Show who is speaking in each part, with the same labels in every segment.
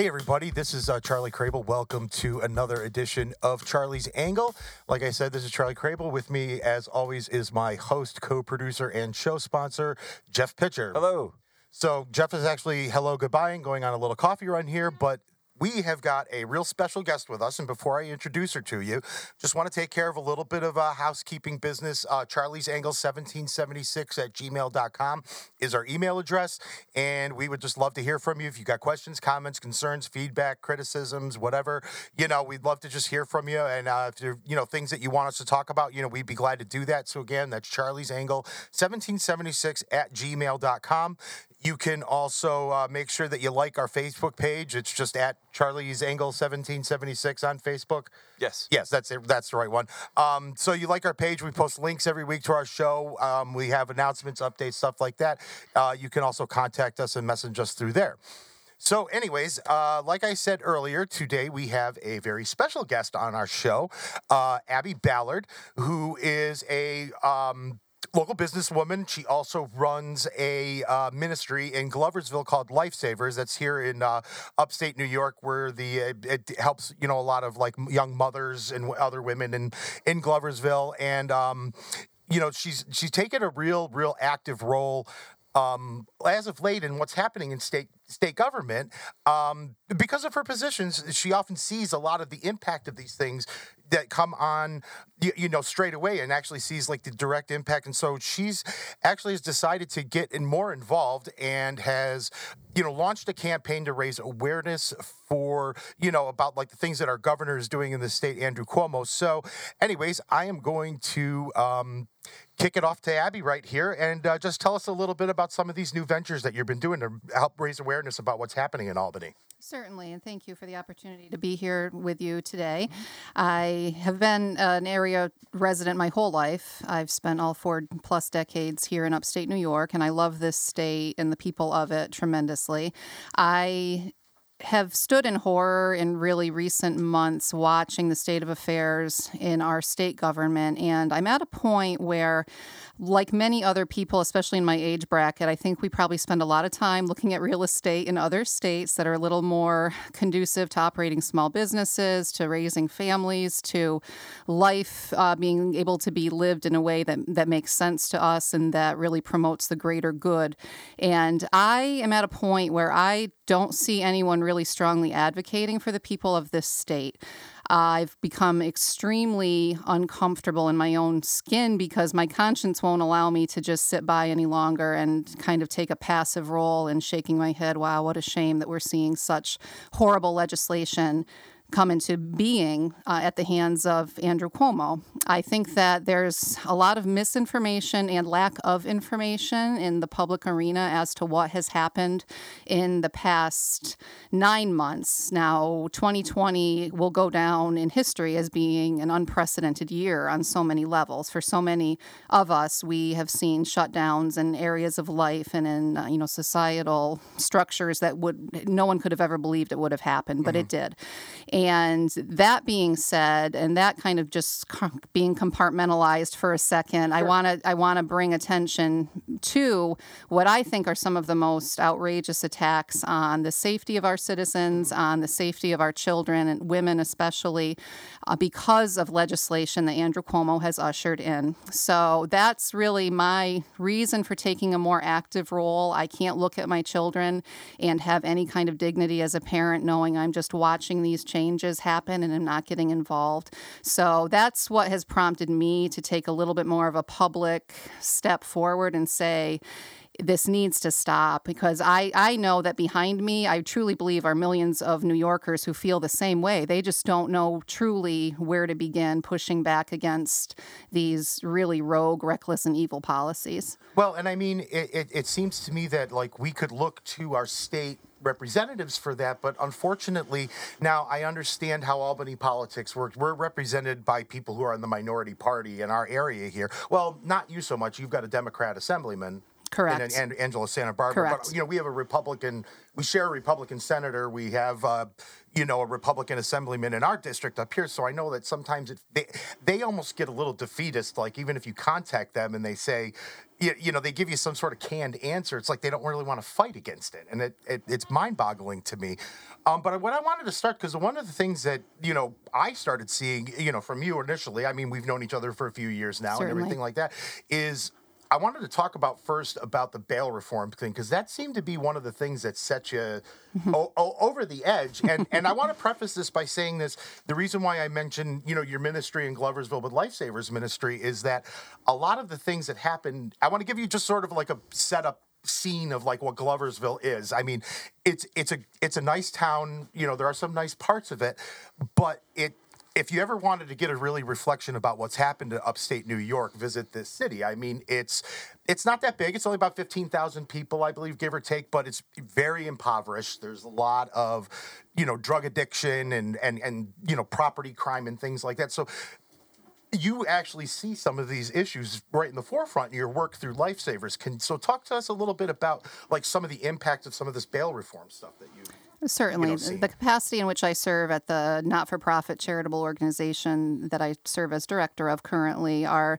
Speaker 1: Hey, everybody, this is uh, Charlie Crable. Welcome to another edition of Charlie's Angle. Like I said, this is Charlie Crable. With me, as always, is my host, co producer, and show sponsor, Jeff Pitcher.
Speaker 2: Hello.
Speaker 1: So, Jeff is actually hello, goodbye, and going on a little coffee run here, but we have got a real special guest with us. And before I introduce her to you, just want to take care of a little bit of uh, housekeeping business. Uh, Charlie's Angle 1776 at gmail.com is our email address. And we would just love to hear from you. If you got questions, comments, concerns, feedback, criticisms, whatever, you know, we'd love to just hear from you. And uh, if there you know, things that you want us to talk about, you know, we'd be glad to do that. So again, that's Charlie's Angle 1776 at gmail.com. You can also uh, make sure that you like our Facebook page. It's just at Charlie's Angle 1776 on Facebook.
Speaker 2: Yes.
Speaker 1: Yes, that's it. That's the right one. Um, so you like our page? We post links every week to our show. Um, we have announcements, updates, stuff like that. Uh, you can also contact us and message us through there. So, anyways, uh, like I said earlier, today we have a very special guest on our show, uh, Abby Ballard, who is a um, local businesswoman. She also runs a uh, ministry in Gloversville called Lifesavers. That's here in uh, upstate New York, where the uh, it helps you know a lot of like young mothers and other women in in Gloversville, and um, you know she's she's taken a real real active role um, as of late in what's happening in state state government um, because of her positions she often sees a lot of the impact of these things that come on you, you, know straight away and actually sees like the direct impact. And so she's actually has decided to get in more involved and has you know launched a campaign to raise awareness for you know about like the things that our governor is doing in the state andrew cuomo. So anyways i am going to um, kick it off to Abby right here and uh, just tell us a little bit about some of these new ventures that you've been doing to help raise awareness about what's happening in Albany.
Speaker 3: Certainly, and thank you for the opportunity to be here with you today. I have been an area resident my whole life. I've spent all four plus decades here in upstate New York, and I love this state and the people of it tremendously. I have stood in horror in really recent months watching the state of affairs in our state government. And I'm at a point where, like many other people, especially in my age bracket, I think we probably spend a lot of time looking at real estate in other states that are a little more conducive to operating small businesses, to raising families, to life uh, being able to be lived in a way that, that makes sense to us and that really promotes the greater good. And I am at a point where I don't see anyone really strongly advocating for the people of this state. I've become extremely uncomfortable in my own skin because my conscience won't allow me to just sit by any longer and kind of take a passive role in shaking my head. Wow, what a shame that we're seeing such horrible legislation come into being uh, at the hands of Andrew Cuomo. I think that there's a lot of misinformation and lack of information in the public arena as to what has happened in the past nine months. Now, 2020 will go down in history as being an unprecedented year on so many levels. For so many of us, we have seen shutdowns in areas of life and in uh, you know societal structures that would no one could have ever believed it would have happened, but mm-hmm. it did. And that being said, and that kind of just being compartmentalized for a second, sure. I want to I want to bring attention to what I think are some of the most outrageous attacks on the safety of our citizens, on the safety of our children and women especially, uh, because of legislation that Andrew Cuomo has ushered in. So that's really my reason for taking a more active role. I can't look at my children and have any kind of dignity as a parent knowing I'm just watching these changes changes happen and I'm not getting involved. So that's what has prompted me to take a little bit more of a public step forward and say, this needs to stop because I, I know that behind me, I truly believe are millions of New Yorkers who feel the same way. They just don't know truly where to begin pushing back against these really rogue, reckless, and evil policies.
Speaker 1: Well, and I mean, it, it, it seems to me that like we could look to our state representatives for that, but unfortunately, now I understand how Albany politics works. We're represented by people who are in the minority party in our area here. Well, not you so much. You've got a Democrat assemblyman
Speaker 3: Correct.
Speaker 1: And, and Angelo Santabarbara.
Speaker 3: Correct.
Speaker 1: But you know, we have a Republican. We share a Republican senator. We have, uh, you know, a Republican assemblyman in our district up here. So I know that sometimes it, they they almost get a little defeatist. Like even if you contact them and they say, you, you know, they give you some sort of canned answer. It's like they don't really want to fight against it, and it, it it's mind-boggling to me. Um, but what I wanted to start because one of the things that you know I started seeing, you know, from you initially. I mean, we've known each other for a few years now,
Speaker 3: Certainly.
Speaker 1: and everything like that. Is I wanted to talk about first about the bail reform thing because that seemed to be one of the things that set you mm-hmm. o- o- over the edge. And and I want to preface this by saying this: the reason why I mentioned you know your ministry in Gloversville with Lifesavers Ministry is that a lot of the things that happened. I want to give you just sort of like a setup scene of like what Gloversville is. I mean, it's it's a it's a nice town. You know, there are some nice parts of it, but it if you ever wanted to get a really reflection about what's happened to upstate New York, visit this city. I mean, it's it's not that big. It's only about fifteen thousand people, I believe, give or take, but it's very impoverished. There's a lot of, you know, drug addiction and and and you know property crime and things like that. So you actually see some of these issues right in the forefront in your work through lifesavers can so talk to us a little bit about like some of the impact of some of this bail reform stuff that you
Speaker 3: Certainly.
Speaker 1: you know,
Speaker 3: the capacity in which I serve at the not for profit charitable organization that I serve as director of currently are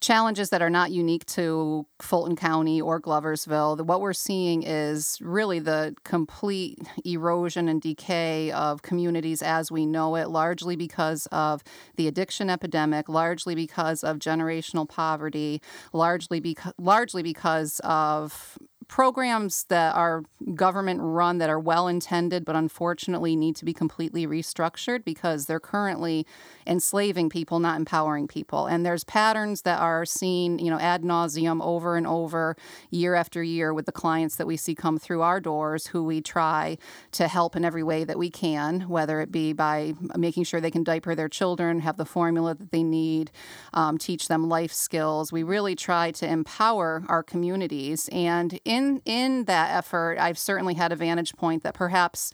Speaker 3: challenges that are not unique to Fulton County or Gloversville. What we're seeing is really the complete erosion and decay of communities as we know it, largely because of the addiction epidemic, largely because of generational poverty, largely because largely because of programs that are government run that are well intended but unfortunately need to be completely restructured because they're currently enslaving people not empowering people. And there's patterns that are seen you know ad nauseum over and over year after year with the clients that we see come through our doors who we try to help in every way that we can whether it be by making sure they can diaper their children have the formula that they need um, teach them life skills. We really try to empower our communities. And in in in that effort i've certainly had a vantage point that perhaps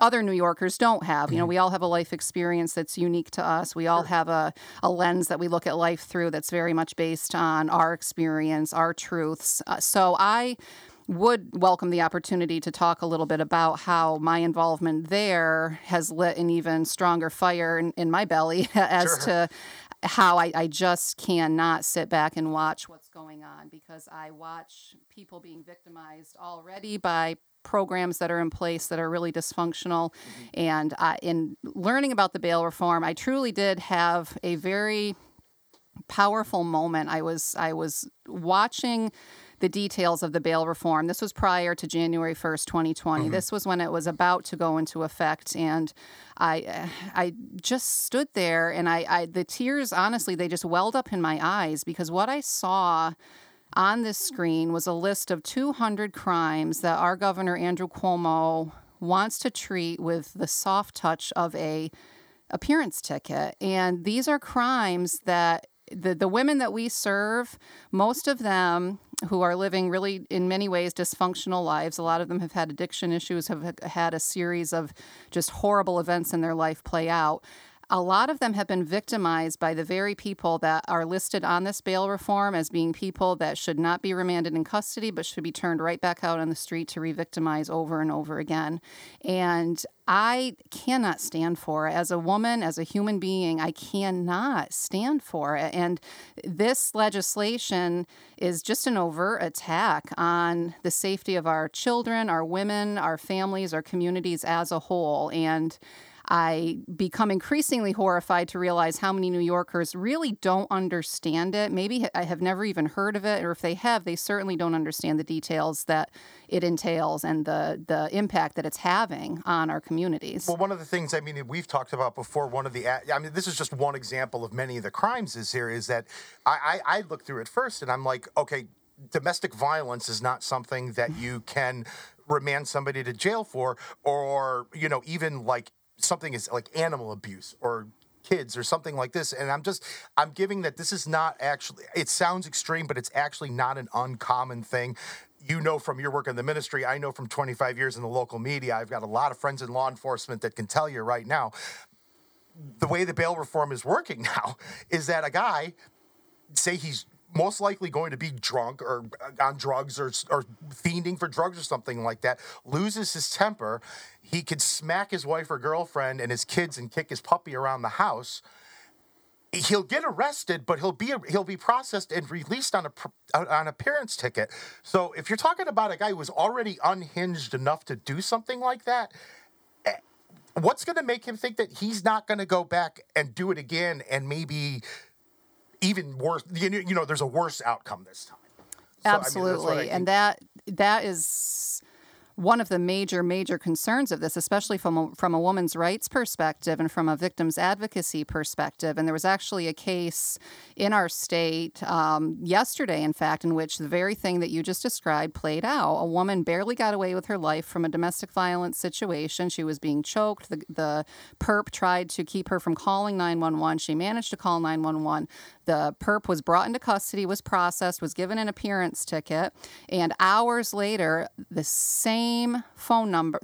Speaker 3: other New Yorkers don't have. You know, we all have a life experience that's unique to us. We all have a, a lens that we look at life through that's very much based on our experience, our truths. Uh, so I would welcome the opportunity to talk a little bit about how my involvement there has lit an even stronger fire in, in my belly as
Speaker 1: Sure.
Speaker 3: to how I, I just cannot sit back and watch what's going on because I watch people being victimized already by programs that are in place that are really dysfunctional. And uh, in learning about the bail reform, I truly did have a very powerful moment. I was I was watching the details of the bail reform. This was prior to January 1st, 2020. Mm-hmm. This was when it was about to go into effect and I uh, I just stood there and I, I the tears honestly they just welled up in my eyes because what I saw on this screen was a list of 200 crimes that our governor Andrew Cuomo wants to treat with the soft touch of a appearance ticket. And these are crimes that the, the women that we serve, most of them who are living really, in many ways, dysfunctional lives, a lot of them have had addiction issues, have had a series of just horrible events in their life play out. A lot of them have been victimized by the very people that are listed on this bail reform as being people that should not be remanded in custody, but should be turned right back out on the street to re victimize over and over again. And I cannot stand for it. As a woman, as a human being, I cannot stand for it. And this legislation is just an overt attack on the safety of our children, our women, our families, our communities as a whole. And I become increasingly horrified to realize how many New Yorkers really don't understand it. Maybe I have never even heard of it, or if they have, they certainly don't understand the details that it entails and the the impact that it's having on our communities.
Speaker 1: Well, one of the things I mean we've talked about before. One of the I mean this is just one example of many of the crimes is here is that I I, I look through it first and I'm like okay domestic violence is not something that you can remand somebody to jail for or you know even like something is like animal abuse or kids or something like this and i'm just i'm giving that this is not actually it sounds extreme but it's actually not an uncommon thing. You know from your work in the ministry i know from 25 years in the local media i've got a lot of friends in law enforcement that can tell you right now the way the bail reform is working now is that a guy say he's most likely going to be drunk or uh, on drugs or or fiending for drugs or something like that, loses his temper, he could smack his wife or girlfriend and his kids and kick his puppy around the house. He'll get arrested, but he'll be he'll be processed and released on a on appearance ticket. So if you're talking about a guy who was already unhinged enough to do something like that, eh, what's going to make him think that he's not going to go back and do it again and maybe even worse? You know, there's a worse outcome this time. So, I mean, I
Speaker 3: Absolutely. and that that is one of the major major concerns of this especially from a, from a woman's rights perspective and from a victims advocacy perspective and there was actually a case in our state um, yesterday in fact in which the very thing that you just described played out a woman barely got away with her life from a domestic violence situation she was being choked the, the perp tried to keep her from calling 911 she managed to call 911 the perp was brought into custody, was processed, was given an appearance ticket, and hours later, the same phone number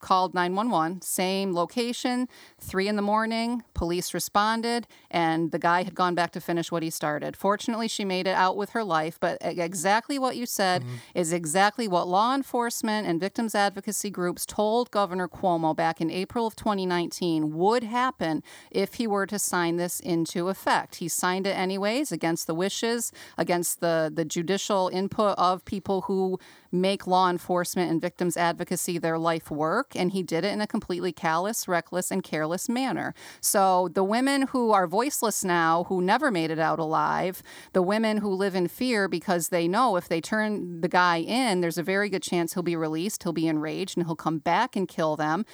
Speaker 3: called 911, same location, three in the morning. Police responded, and the guy had gone back to finish what he started. Fortunately, she made it out with her life, but exactly what you said mm-hmm. is exactly what law enforcement and victims advocacy groups told Governor Cuomo back in April of 2019 would happen if he were to sign this into effect. He signed it anyways against the wishes, against the, the judicial input of people who make law enforcement and victims advocacy their life work. And he did it in a completely callous, reckless, and careless manner. So the women who are voiceless now, who never made it out alive, the women who live in fear because they know if they turn the guy in, there's a very good chance he'll be released, he'll be enraged, and he'll come back and kill them.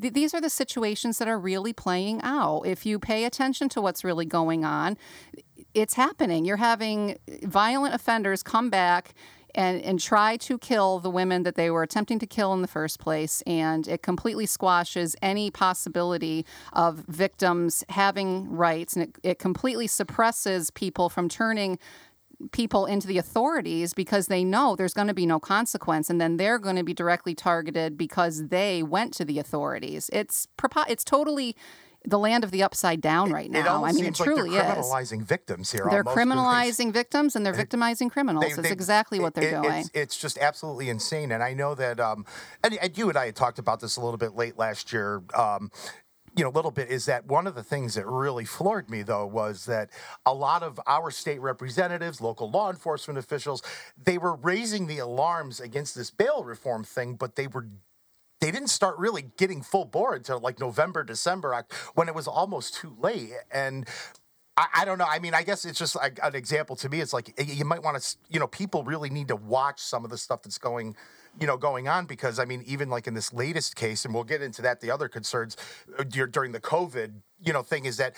Speaker 3: Th- these are the situations that are really playing out. If you pay attention to what's really going on, it's happening. You're having violent offenders come back and, and try to kill the women that they were attempting to kill in the first place. And it completely squashes any possibility of victims having rights. And it, it completely suppresses people from turning people into the authorities because they know there's going to be no consequence and then they're going to be directly targeted because they went to the authorities. It's it's totally the land of the upside down right now.
Speaker 1: It almost
Speaker 3: I mean, it truly
Speaker 1: like they're
Speaker 3: is.
Speaker 1: criminalizing victims here.
Speaker 3: They're
Speaker 1: almost, 'cause they-
Speaker 3: criminalizing victims and they're victimizing criminals.
Speaker 1: they-
Speaker 3: That's
Speaker 1: they-
Speaker 3: exactly what they're
Speaker 1: it-
Speaker 3: doing.
Speaker 1: It's, it's just absolutely insane, and I know that. Um, and, and you and I had talked about this a little bit late last year. Um, you know, a little bit is that one of the things that really floored me though was that a lot of our state representatives, local law enforcement officials, they were raising the alarms against this bail reform thing, but they were they didn't start really getting full bore until like November, December, when it was almost too late. And I, I don't know. I mean, I guess it's just like an example to me. It's like you might want to, you know, people really need to watch some of the stuff that's going, you know, going on because I mean, even like in this latest case, and we'll get into that. The other concerns uh, during the COVID, you know, thing is that.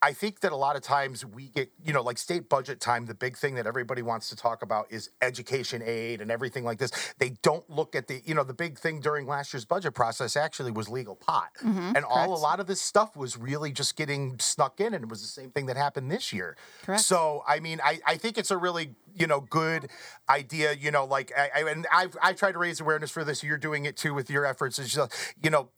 Speaker 1: I think that a lot of times we get, you know, like state budget time, the big thing that everybody wants to talk about is education aid and everything like this. They don't look at the, you know, the big thing during last year's budget process actually was legal pot. Mm-hmm, and all a lot of this stuff was really just getting snuck in and it was the same thing that happened this year.
Speaker 3: Correct.
Speaker 1: So, I mean, I, I think it's a really, you know, good idea, you know, like, I, I, and I've, I've tried to raise awareness for this. You're doing it too with your efforts. It's just, you know,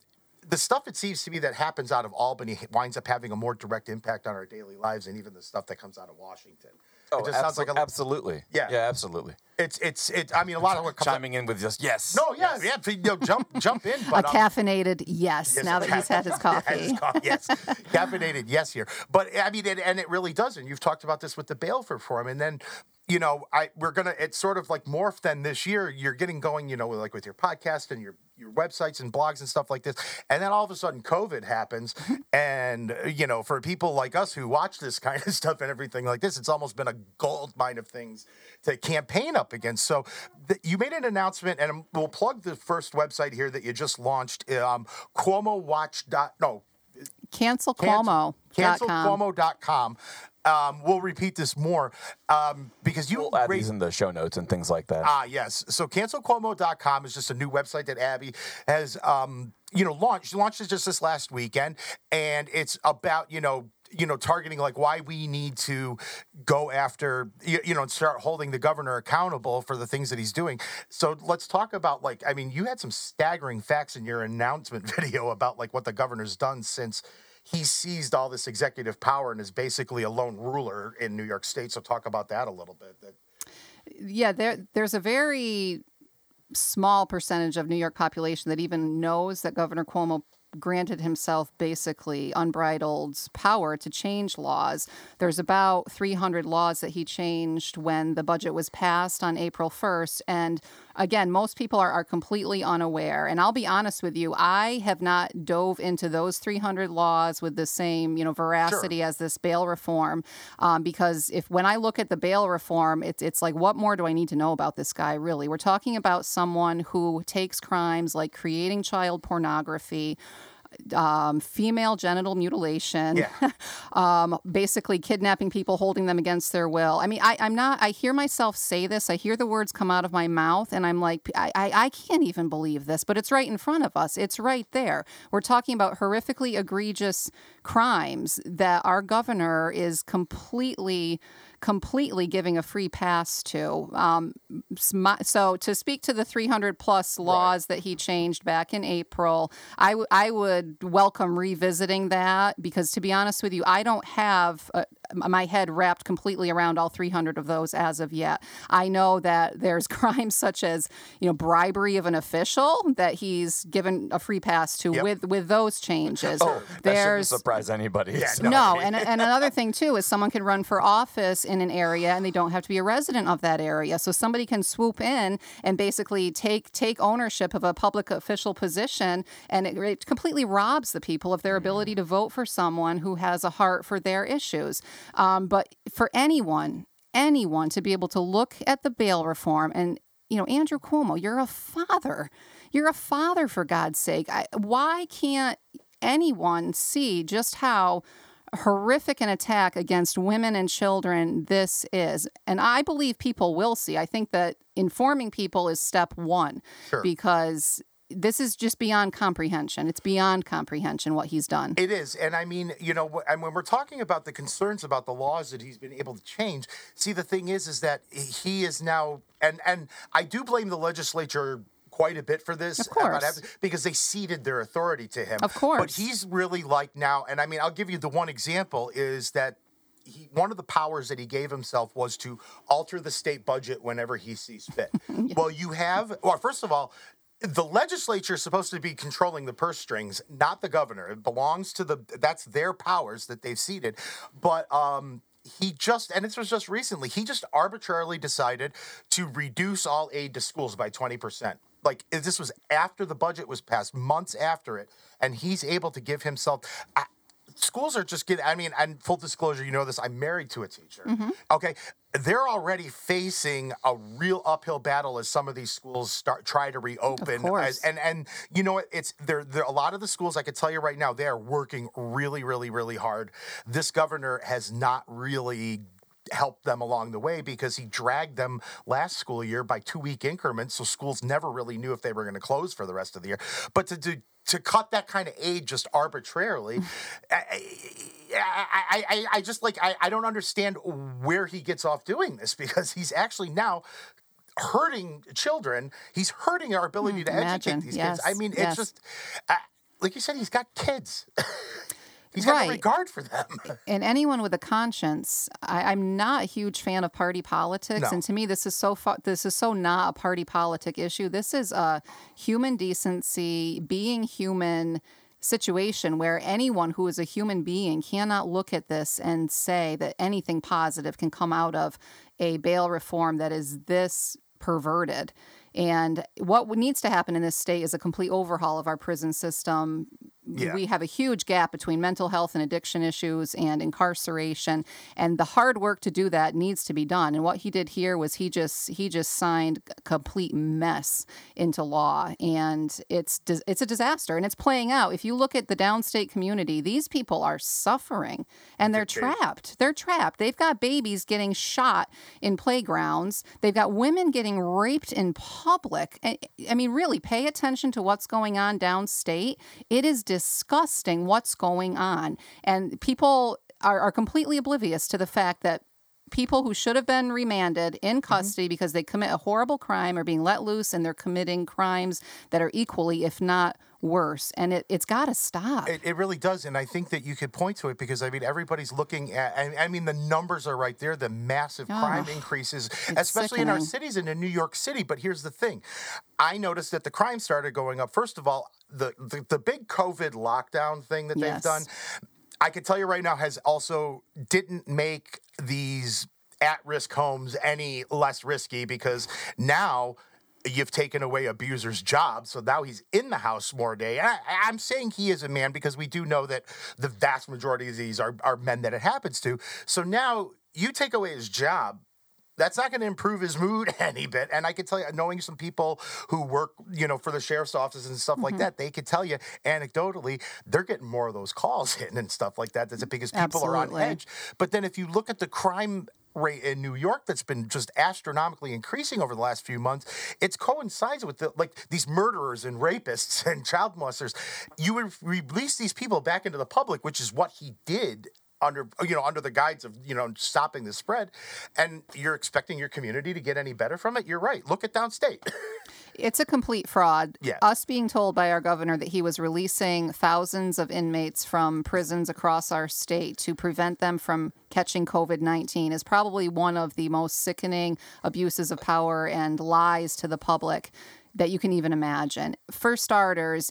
Speaker 1: the stuff it seems to me that happens out of Albany winds up having a more direct impact on our daily lives than even the stuff that comes out of Washington.
Speaker 2: Oh,
Speaker 1: it just sounds like a,
Speaker 2: absolutely.
Speaker 1: Yeah.
Speaker 2: Yeah, absolutely.
Speaker 1: it's it's it. I mean, a lot of what comes. Out,
Speaker 2: Chiming in with just yes.
Speaker 1: no, yeah, yeah. You know, jump jump in.
Speaker 3: a
Speaker 1: But um,
Speaker 3: caffeinated yes,
Speaker 1: Yes,
Speaker 3: now that he's had his
Speaker 1: Yeah,
Speaker 3: coffee.
Speaker 1: his coffee, yes, caffeinated, yes. Here, but I mean, it, and it really doesn't. You've talked about this with the bail reform, and then you know, I we're gonna. It's sort of like morphed. Then this year, you're getting going. You know, like with your podcast and your your websites and blogs and stuff like this, and then all of a sudden, COVID happens, and uh, you know, for people like us who watch this kind of stuff and everything like this, it's almost been a gold mine of things to campaign up against. So th- you made an announcement, and we'll plug the first website here that you just launched, um, Cuomo Watch. Dot, no,
Speaker 3: Cancel Cuomo.
Speaker 1: Cancel, CancelCuomo.com. Um, we'll repeat this more um, because you
Speaker 2: We'll add
Speaker 1: raised-
Speaker 2: these in the show notes and things like that.
Speaker 1: Ah, yes. So cancelcuomo.com is just a new website that Abby has, um, you know, launched. She launched it just this last weekend, and it's about, you know, you know, targeting like why we need to go after, you, you know, and start holding the governor accountable for the things that he's doing. So let's talk about like, I mean, you had some staggering facts in your announcement video about like what the governor's done since he seized all this executive power and is basically a lone ruler in New York State. So talk about that a little bit.
Speaker 3: Yeah, there there's a very small percentage of New York population that even knows that Governor Cuomo granted himself basically unbridled power to change laws. There's about 300 laws that he changed when the budget was passed on April 1st. And again, most people are, are completely unaware. And I'll be honest with you, I have not dove into those 300 laws with the same, you know, veracity
Speaker 1: Sure.
Speaker 3: as this bail reform. Um, because if when I look at the bail reform, it's, it's like, what more do I need to know about this guy, really? We're talking about someone who takes crimes like creating child pornography, um, female genital mutilation,
Speaker 1: Yeah.
Speaker 3: um, basically kidnapping people, holding them against their will. I mean, I, I'm not, I hear myself say this, I hear the words come out of my mouth, and I'm like, I, I, I can't even believe this, but it's right in front of us. It's right there. We're talking about horrifically egregious crimes that our governor is completely completely giving a free pass to. Um, so to speak to the 300 plus laws that he changed back in April, I, w- I would welcome revisiting that because to be honest with you, I don't have uh, my head wrapped completely around all 300 of those as of yet. I know that there's crimes such as you know bribery of an official that he's given a free pass to
Speaker 1: Yep.
Speaker 3: with with those changes.
Speaker 2: Oh that shouldn't surprise anybody.
Speaker 1: Yeah, no.
Speaker 3: no, and, and another thing too is someone can run for office in an area and they don't have to be a resident of that area. So somebody can swoop in and basically take take ownership of a public official position, and it, it completely robs the people of their ability to vote for someone who has a heart for their issues. Um, but for anyone, anyone to be able to look at the bail reform and you know, Andrew Cuomo, you're a father. You're a father, for God's sake. I, why can't anyone see just how horrific an attack against women and children this is? And I believe people will see. I think that informing people is step one
Speaker 1: Sure.
Speaker 3: because this is just beyond comprehension. It's beyond comprehension what he's done.
Speaker 1: It is, and I mean, you know, and when we're talking about the concerns about the laws that he's been able to change, see, the thing is, is that he is now, and and I do blame the legislature quite a bit for this,
Speaker 3: Of course.
Speaker 1: having- because they ceded their authority to him.
Speaker 3: Of course.
Speaker 1: but he's really like now, and I mean, I'll give you the one example is that. He, one of the powers that he gave himself was to alter the state budget whenever he sees fit. Well, you have, well, first of all, the legislature is supposed to be controlling the purse strings, not the governor. It belongs to the that's their powers that they've ceded. But um he just and this was just recently, he just arbitrarily decided to reduce all aid to schools by 20%. Like this was after the budget was passed, months after it, and he's able to give himself I, schools are just getting i mean and full disclosure you know this i'm married to a teacher mm-hmm. okay? They're already facing a real uphill battle as some of these schools start try to reopen
Speaker 3: course.
Speaker 1: as- and and you know what it's there there a lot of the schools i can tell you right now they are working really really really hard. This governor has not really helped them along the way because he dragged them last school year by two week increments so schools never really knew if they were going to close for the rest of the year. But to do to cut that kind of aid just arbitrarily I, I, I, I, I just like I, I don't understand where he gets off doing this because he's actually now hurting children. He's hurting our ability to
Speaker 3: Hmm, imagine.
Speaker 1: educate these kids. I mean
Speaker 3: yes.
Speaker 1: it's just uh, like you said he's got kids he's got
Speaker 3: Right.
Speaker 1: no regard for them
Speaker 3: and anyone with a conscience, I, I'm not a huge fan of party politics,
Speaker 1: No.
Speaker 3: and to me, this is so fu- this is so not a party politic issue. This is a human decency, being human situation where anyone who is a human being cannot look at this and say that anything positive can come out of a bail reform that is this perverted. And what needs to happen in this state is a complete overhaul of our prison system.
Speaker 1: Yeah.
Speaker 3: We have a huge gap between mental health and addiction issues and incarceration, and the hard work to do that needs to be done. And what he did here was he just he just signed a complete mess into law, and it's it's a disaster, and it's playing out. If you look at the downstate community, these people are suffering, and they're trapped. They're trapped. They've got babies getting shot in playgrounds. They've got women getting raped in public. I I mean, really, pay attention to what's going on downstate. It is disgusting what's going on. And people are, are completely oblivious to the fact that people who should have been remanded in mm-hmm. custody because they commit a horrible crime are being let loose and they're committing crimes that are equally, if not worse, and it, it's got to stop.
Speaker 1: It, it really does, and I think that you could point to it because I mean everybody's looking at. I, I mean the numbers are right there. The massive oh, crime
Speaker 3: Oh,
Speaker 1: increases, especially in our cities and in New York City. But here's the thing: I noticed that the crime started going up. First of all, the the, the big COVID lockdown thing that
Speaker 3: Yes.
Speaker 1: they've done, I can tell you right now, has also didn't make these at-risk homes any less risky because now you've taken away abuser's job so now he's in the house more day and I, i'm saying he is a man because we do know that the vast majority of these are, are men that it happens to so now you take away his job that's not going to improve his mood any bit. And I can tell you, knowing some people who work, you know, for the sheriff's office and stuff like mm-hmm. that, they could tell you anecdotally, they're getting more of those calls in and stuff like that. That's it because people are on edge. But then if you look at the crime rate in New York that's been just astronomically increasing over the last few months, it coincides with the like these murderers and rapists and child molesters. You would release these people back into the public, which is what he did under you know under the guides of you know stopping the spread and you're expecting your community to get any better from it? You're right. Look at downstate
Speaker 3: It's a complete fraud.
Speaker 1: Yeah.
Speaker 3: Us being told by our governor that he was releasing thousands of inmates from prisons across our state to prevent them from catching COVID 19 is probably one of the most sickening abuses of power and lies to the public that you can even imagine. For starters,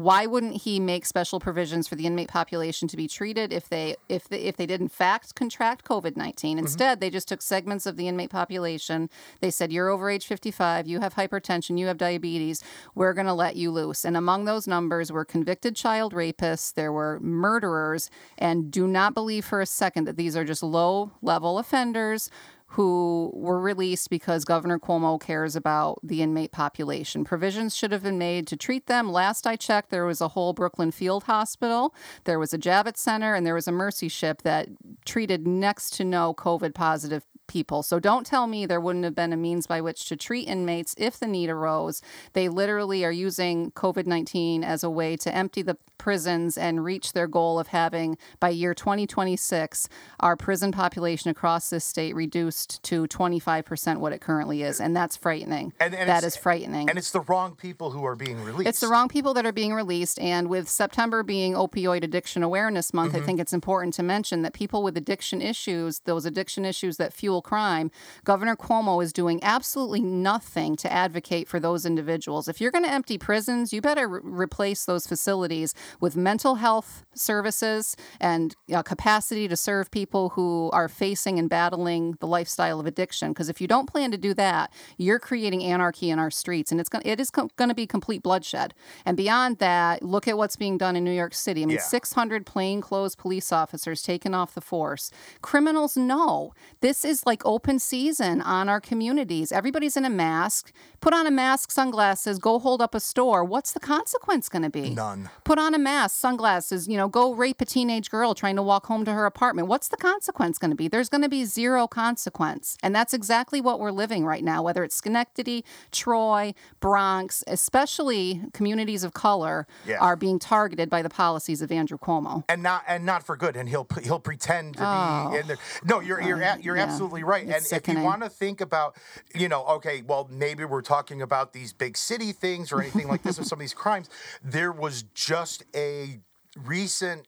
Speaker 3: why wouldn't he make special provisions for the inmate population to be treated if they if they, if they did in fact contract COVID 19 mm-hmm. Instead, they just took segments of the inmate population. They said you're over age 55, you have hypertension, you have diabetes. We're going to let you loose. And among those numbers were convicted child rapists, there were murderers, and do not believe for a second that these are just low level offenders who were released because Governor Cuomo cares about the inmate population. Provisions should have been made to treat them. Last I checked, there was a whole Brooklyn Field Hospital, there was a Javits Center, and there was a Mercy Ship that treated next to no COVID positive people. So don't tell me there wouldn't have been a means by which to treat inmates if the need arose. They literally are using COVID 19 as a way to empty the prisons and reach their goal of having, by year 2026, our prison population across this state reduced to 25% what it currently is. And that's frightening.
Speaker 1: And- and
Speaker 3: that is frightening.
Speaker 1: and it's the wrong people who are being released
Speaker 3: It's the wrong people that are being released. And with September being Opioid Addiction Awareness Month,
Speaker 1: Mm-hmm.
Speaker 3: I think it's important to mention that people with addiction issues, those addiction issues that fuel crime, Governor Cuomo is doing absolutely nothing to advocate for those individuals. If you're going to empty prisons, you better re- replace those facilities with mental health services and uh, capacity to serve people who are facing and battling the lifestyle of addiction. Because if you don't plan to do that, you're creating anarchy in our streets, and it's going it is co- going to be complete bloodshed. And beyond that, look at what's being done in New York City. I mean,
Speaker 1: Yeah.
Speaker 3: 600 plainclothes police officers taken off the force. Criminals know this is like open season on our communities. Everybody's in a mask. Put on a mask, sunglasses, go hold up a store. What's the consequence going to be?
Speaker 1: None.
Speaker 3: Put on a mask, sunglasses, you know, go rape a teenage girl trying to walk home to her apartment. What's the consequence going to be? There's going to be zero consequence. And that's exactly what we're living right now, whether it's Schenectady, Troy, Bronx, especially communities of color
Speaker 1: Yeah.
Speaker 3: are being targeted by the policies of Andrew Cuomo.
Speaker 1: and not and not for good and he'll he'll pretend to be oh, in there no you're you're you're
Speaker 3: Oh. yeah.
Speaker 1: absolutely right and
Speaker 3: It's
Speaker 1: if you want to think about you know okay well maybe we're talking about these big city things or anything like this or some of these crimes there was just a recent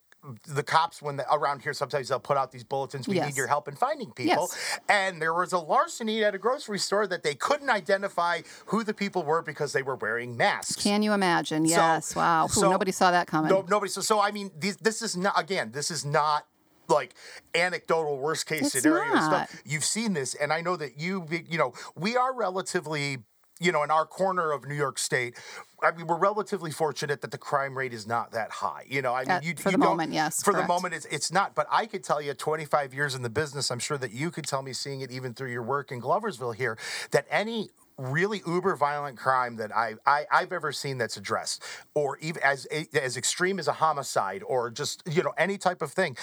Speaker 1: the cops when around here sometimes they'll put out these bulletins we need your help in finding people
Speaker 3: Yes.
Speaker 1: and there was a larceny at a grocery store that they couldn't identify who the people were because they were wearing masks
Speaker 3: Can you imagine? Yes. wow. Ooh,
Speaker 1: so-
Speaker 3: nobody saw that coming.
Speaker 1: no, nobody. So, so I mean, these, this is not again. This is not like anecdotal worst case
Speaker 3: It's
Speaker 1: scenario
Speaker 3: not.
Speaker 1: stuff. You've seen this, and I know that you. You know, we are relatively. You know, in our corner of New York State, I mean, we're relatively fortunate that the crime rate is not that high. You know, I mean, you
Speaker 3: for
Speaker 1: you
Speaker 3: the moment, yes,
Speaker 1: For
Speaker 3: correct.
Speaker 1: the moment, it's it's not. But I could tell you, 25 years in the business, I'm sure that you could tell me, seeing it even through your work in Gloversville here, that any really uber violent crime that I, I I've ever seen that's addressed, or even as as extreme as a homicide, or just you know any type of thing,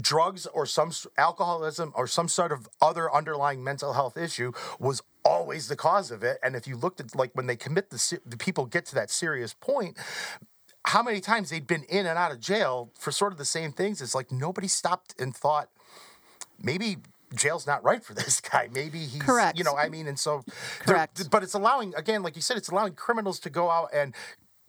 Speaker 1: drugs or some alcoholism or some sort of other underlying mental health issue was always the cause of it. And if you looked at like when they commit the the people get to that serious point, how many times they'd been in and out of jail for sort of the same things. It's like nobody stopped and thought maybe jail's not right for this guy. Maybe he's
Speaker 3: Correct.
Speaker 1: You know, I mean, and so
Speaker 3: Correct.
Speaker 1: But it's allowing again, like you said, it's allowing criminals to go out and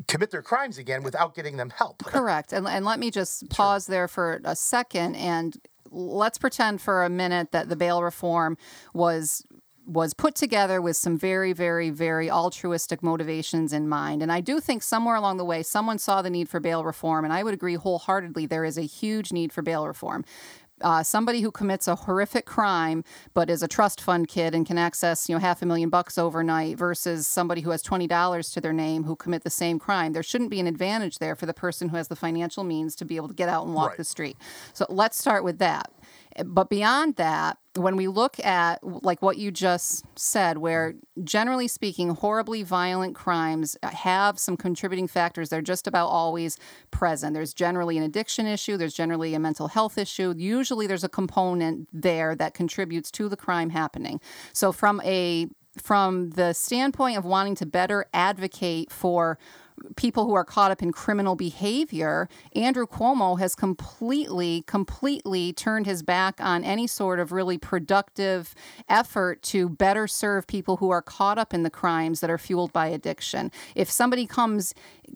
Speaker 1: commit their crimes again without getting them help.
Speaker 3: Correct. And, and let me just pause there for a second and let's pretend for a minute that the bail reform was was put together with some very, very, very altruistic motivations in mind. And I do think somewhere along the way, someone saw the need for bail reform, and I would agree wholeheartedly there is a huge need for bail reform uh, somebody who commits a horrific crime but is a trust fund kid and can access you know half a million bucks overnight versus somebody who has twenty dollars to their name who commit the same crime. There shouldn't be an advantage there for the person who has the financial means to be able to get out and walk
Speaker 1: right.
Speaker 3: the street. So let's start with that. But beyond that, when we look at like what you just said, where generally speaking, horribly violent crimes have some contributing factors, they're just about always present. There's generally an addiction issue, there's generally a mental health issue. Usually there's a component there that contributes to the crime happening. So from a from the standpoint of wanting to better advocate for people who are caught up in criminal behavior, Andrew Cuomo has completely, completely turned his back on any sort of really productive effort to better serve people who are caught up in the crimes that are fueled by addiction. If somebody comes,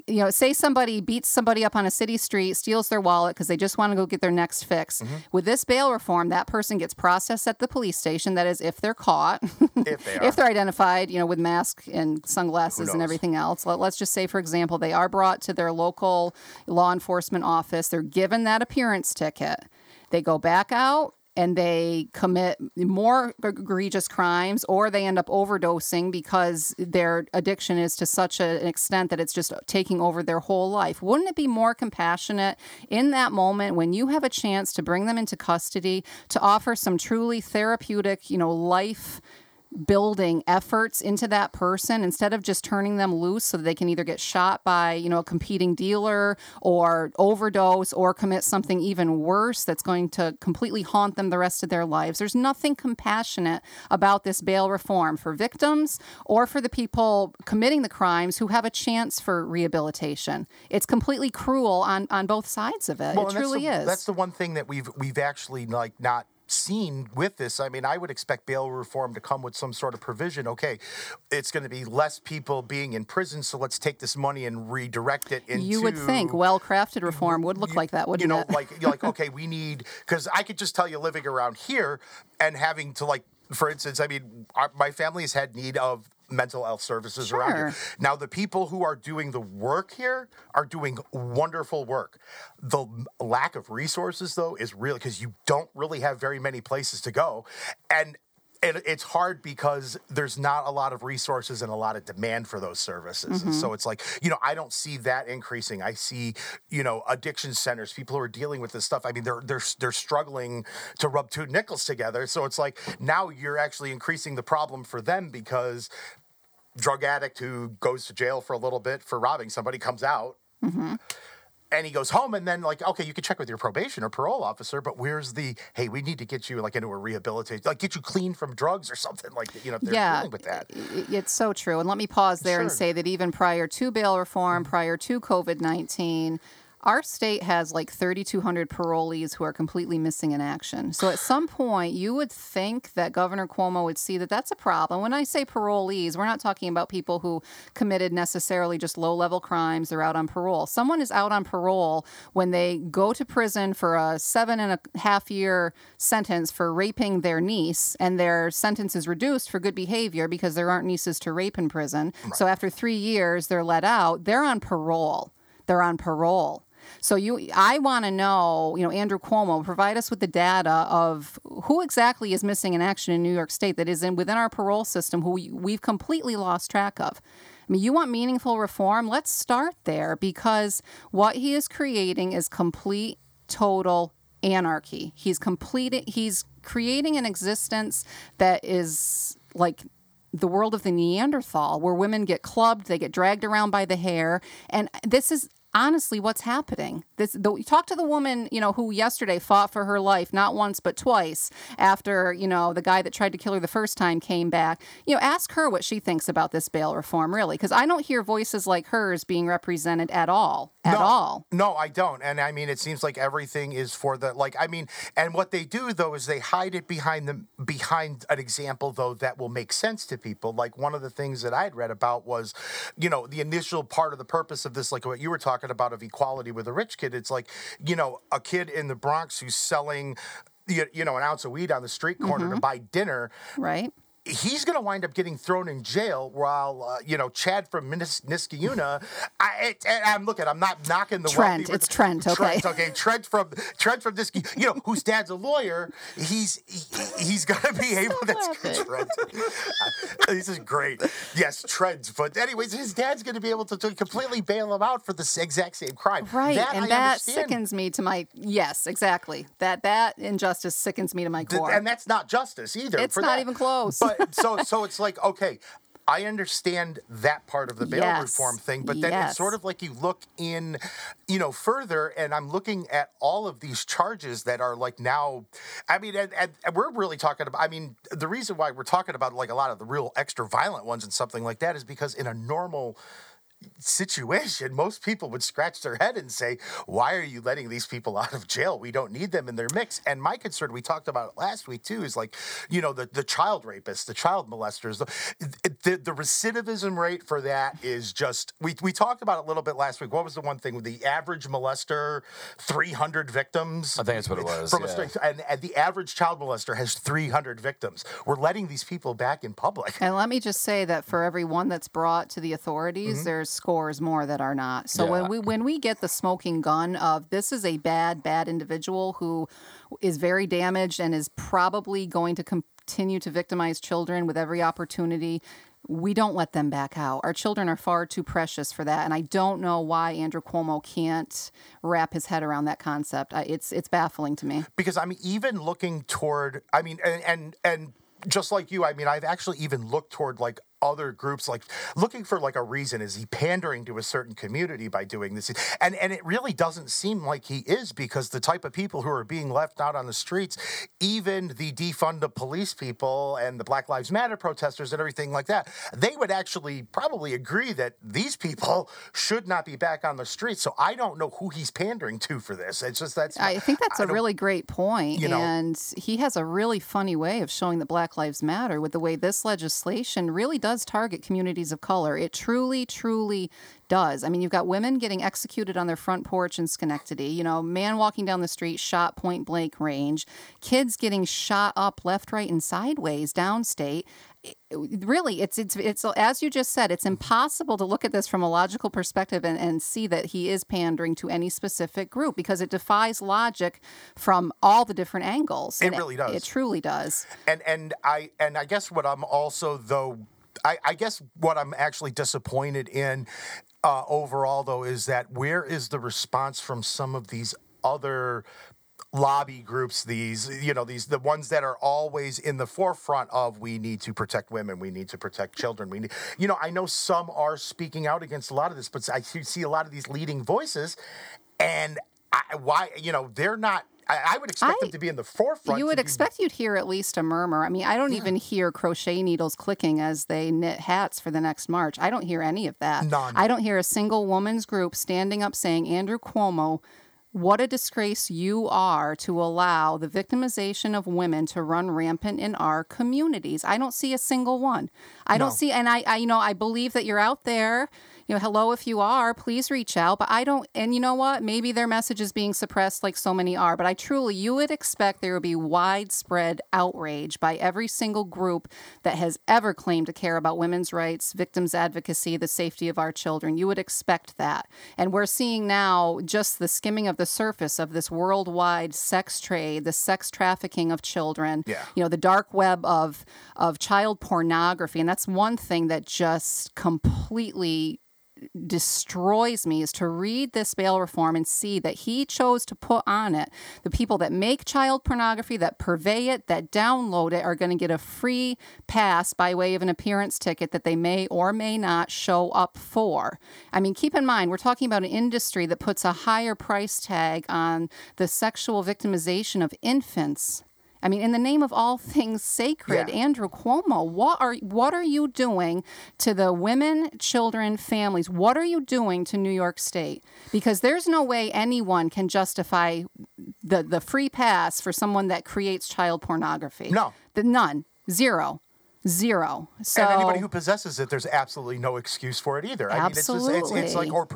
Speaker 3: you know, say somebody beats somebody up on a city street, steals their wallet because they just want to go get their next fix. Mm-hmm. With this bail reform, that person gets processed at the police station. That is, if they're caught,
Speaker 1: if, they
Speaker 3: if they're identified, you know, with mask and sunglasses and everything else. Let, let's just say, for example, they are brought to their local law enforcement office. They're given that appearance ticket. They go back out and they commit more egregious crimes or they end up overdosing because their addiction is to such an extent that it's just taking over their whole life. Wouldn't it be more compassionate in that moment when you have a chance to bring them into custody to offer some truly therapeutic, you know, life building efforts into that person instead of just turning them loose so that they can either get shot by you know a competing dealer or overdose or commit something even worse that's going to completely haunt them the rest of their lives. There's nothing compassionate about this bail reform for victims or for the people committing the crimes who have a chance for rehabilitation. It's completely cruel on on both sides of it. Well, it truly
Speaker 1: the,
Speaker 3: is.
Speaker 1: that's the one thing that we've we've actually like not seen with this. I mean, I would expect bail reform to come with some sort of provision. Okay, it's going to be less people being in prison, so let's take this money and redirect it into.
Speaker 3: You would think well-crafted reform would look
Speaker 1: you,
Speaker 3: like that, wouldn't
Speaker 1: you know,
Speaker 3: it?
Speaker 1: like like okay, we need because I could just tell you living around here and having to like for instance, I mean, our, my family has had need of mental health services
Speaker 3: sure.
Speaker 1: around here. Now, the people who are doing the work here are doing wonderful work. The lack of resources, though, is really because you don't really have very many places to go. And it, it's hard because there's not a lot of resources and a lot of demand for those services. Mm-hmm. So it's like, you know, I don't see that increasing. I see, you know, addiction centers, people who are dealing with this stuff. I mean, they're they're they're struggling to rub two nickels together. So it's like now you're actually increasing the problem for them because drug addict who goes to jail for a little bit for robbing somebody comes out. Mm-hmm and he goes home and then like okay you can check with your probation or parole officer but where's the hey we need to get you like into a rehabilitation like get you clean from drugs or something like you know if they're
Speaker 3: yeah,
Speaker 1: dealing with that
Speaker 3: it's so true and let me pause there
Speaker 1: sure.
Speaker 3: and say that even prior to bail reform mm-hmm. prior to covid-19 our state has like 3,200 parolees who are completely missing in action. So at some point, you would think that Governor Cuomo would see that that's a problem. When I say parolees, we're not talking about people who committed necessarily just low level crimes. They're out on parole. Someone is out on parole when they go to prison for a seven and a half year sentence for raping their niece, and their sentence is reduced for good behavior because there aren't nieces to rape in prison. Right. So after three years, they're let out. They're on parole. They're on parole. So you, I want to know, you know, Andrew Cuomo, provide us with the data of who exactly is missing in action in New York State that is in within our parole system, who we, we've completely lost track of. I mean, you want meaningful reform? Let's start there because what he is creating is complete, total anarchy. He's completed. He's creating an existence that is like the world of the Neanderthal, where women get clubbed, they get dragged around by the hair, and this is honestly what's happening. This the, talk to the woman, you know, who yesterday fought for her life not once but twice after, you know, the guy that tried to kill her the first time came back. You know, ask her what she thinks about this bail reform really because I don't hear voices like hers being represented at all. At
Speaker 1: no,
Speaker 3: all.
Speaker 1: No, I don't. And I mean it seems like everything is for the like I mean and what they do though is they hide it behind them behind an example though that will make sense to people. Like one of the things that I had read about was, you know, the initial part of the purpose of this, like what you were talking about of equality with a rich kid. It's like, you know, a kid in the Bronx who's selling you, you know, an ounce of weed on the street corner
Speaker 3: Mm-hmm.
Speaker 1: to buy dinner.
Speaker 3: Right?
Speaker 1: He's going to wind up getting thrown in jail while, uh, you know, Chad from Nis- Niskayuna. I, it, I'm looking, I'm not knocking the
Speaker 3: Trent, it's Trent, okay.
Speaker 1: Trent, okay. Trent from Trent from Niskayuna, you know, whose dad's a lawyer. He's he, he's going to be able. That's
Speaker 3: laughing.
Speaker 1: Trent. this is great. Yes, Trent. But anyways, his dad's going to be able to, to completely bail him out for the exact same crime.
Speaker 3: Right.
Speaker 1: That
Speaker 3: and
Speaker 1: I
Speaker 3: that
Speaker 1: understand.
Speaker 3: sickens me to my yes, exactly. That that injustice sickens me to my core.
Speaker 1: and that's not justice either.
Speaker 3: It's not
Speaker 1: that.
Speaker 3: even close.
Speaker 1: But so so it's like okay. I understand that part of the bail
Speaker 3: Yes.
Speaker 1: reform thing, but then
Speaker 3: Yes.
Speaker 1: it's sort of like you look in, you know, further, and I'm looking at all of these charges that are like now. I mean, and, and, and we're really talking about. I mean, the reason why we're talking about like a lot of the real extra violent ones and something like that is because in a normal situation, most people would scratch their head and say, Why are you letting these people out of jail? We don't need them in their mix. And my concern, we talked about it last week too, is like, you know, the, the child rapists, the child molesters, the, the, the recidivism rate for that is just, we, we talked about it a little bit last week. What was the one thing the average molester, 300 victims?
Speaker 2: I think that's what it was,
Speaker 1: From a
Speaker 2: yeah.
Speaker 1: and, and the average child molester has 300 victims. We're letting these people back in public.
Speaker 3: And let me just say that for every one that's brought to the authorities,
Speaker 1: Mm-hmm.
Speaker 3: there's scores more that are not. So
Speaker 2: Yeah.
Speaker 3: when we when we get the smoking gun of this is a bad bad individual who is very damaged and is probably going to continue to victimize children with every opportunity. We don't let them back out. Our children are far too precious for that, and I don't know why Andrew Cuomo can't wrap his head around that concept. It's it's baffling to me.
Speaker 1: because I'm even looking toward. I mean, and and and just like you, I mean, I've actually even looked toward like other groups, like looking for like a reason. Is he pandering to a certain community by doing this? And and it really doesn't seem like he is because the type of people who are being left out on the streets, even the defund the police people and the Black Lives Matter protesters and everything like that, they would actually probably agree that these people should not be back on the streets. So I don't know who he's pandering to for this. It's just that's
Speaker 3: I think that's
Speaker 1: I
Speaker 3: a really great point,
Speaker 1: you know-
Speaker 3: and he has a really funny way of showing that Black Lives Matter with the way this legislation really does target communities of color. It truly, truly does. I mean, you've got women getting executed on their front porch in Schenectady. You know, man walking down the street shot point blank range. Kids getting shot up left, right, and sideways downstate really it's it's it's as you just said it's impossible to look at this from a logical perspective and, and see that he is pandering to any specific group because it defies logic from all the different angles
Speaker 1: It
Speaker 3: And
Speaker 1: really does.
Speaker 3: it truly does
Speaker 1: and and I and I guess what I'm also though I, I guess what I'm actually disappointed in uh, overall though is that where is the response from some of these other lobby groups these you know these the ones that are always in the forefront of we need to protect women we need to protect children we need you know i know some are speaking out against a lot of this but i see a lot of these leading voices and I, why you know they're not I, I would expect
Speaker 3: I-
Speaker 1: them to be in the forefront
Speaker 3: you would
Speaker 1: be-
Speaker 3: expect you'd hear at least a murmur i mean i don't even hear crochet needles clicking as they knit hats for the next march i don't hear any of that
Speaker 1: None.
Speaker 3: i don't hear a single woman's group standing up saying andrew cuomo what a disgrace you are to allow the victimization of women to run rampant in our communities. I don't see a single one. I don't see, and I, I, you know, I believe that you're out there. You know, hello, if you are, please reach out. But I don't, and you know what? Maybe their message is being suppressed like so many are. But I truly, you would expect there would be widespread outrage by every single group that has ever claimed to care about women's rights, victims' advocacy, the safety of our children. You would expect that. And we're seeing now just the skimming of the surface of this worldwide sex trade, the sex trafficking of children.
Speaker 1: Yeah.
Speaker 3: You know, the dark web of of child pornography. And that's one thing that just completely destroys me is to read this bail reform and see that he chose to put on it the people that make child pornography, that purvey it, that download it are going to get a free pass by way of an appearance ticket that they may or may not show up for. I mean, keep in mind, we're talking about an industry that puts a higher price tag on the sexual victimization of infants I mean, in the name of all things sacred,
Speaker 1: Yeah.
Speaker 3: Andrew Cuomo, what are what are you doing to the women, children, families? What are you doing to New York State? Because there's no way anyone can justify the the free pass for someone that creates child pornography.
Speaker 1: No.
Speaker 3: the, none, zero, zero. So
Speaker 1: and anybody who possesses it, there's absolutely no excuse for it either. I mean, it's just it's, it's like or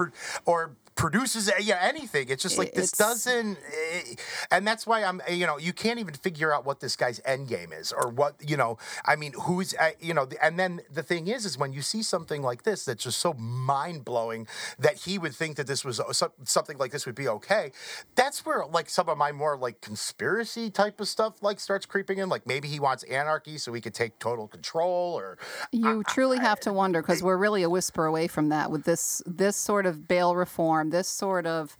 Speaker 1: or produces yeah anything. It's just like this
Speaker 3: It's-
Speaker 1: doesn't, eh, and that's why I'm eh, you know you can't even figure out what this guy's end game is or what you know. I mean, who's eh, you know, and then the thing is, is when you see something like this that's just so mind blowing that he would think that this was uh, something like this would be okay. That's where like some of my more like conspiracy type of stuff like starts creeping in. Like maybe he wants anarchy so he could take total control or
Speaker 3: You truly have to wonder because we're really a whisper away from that with this this sort of bail reform, this sort of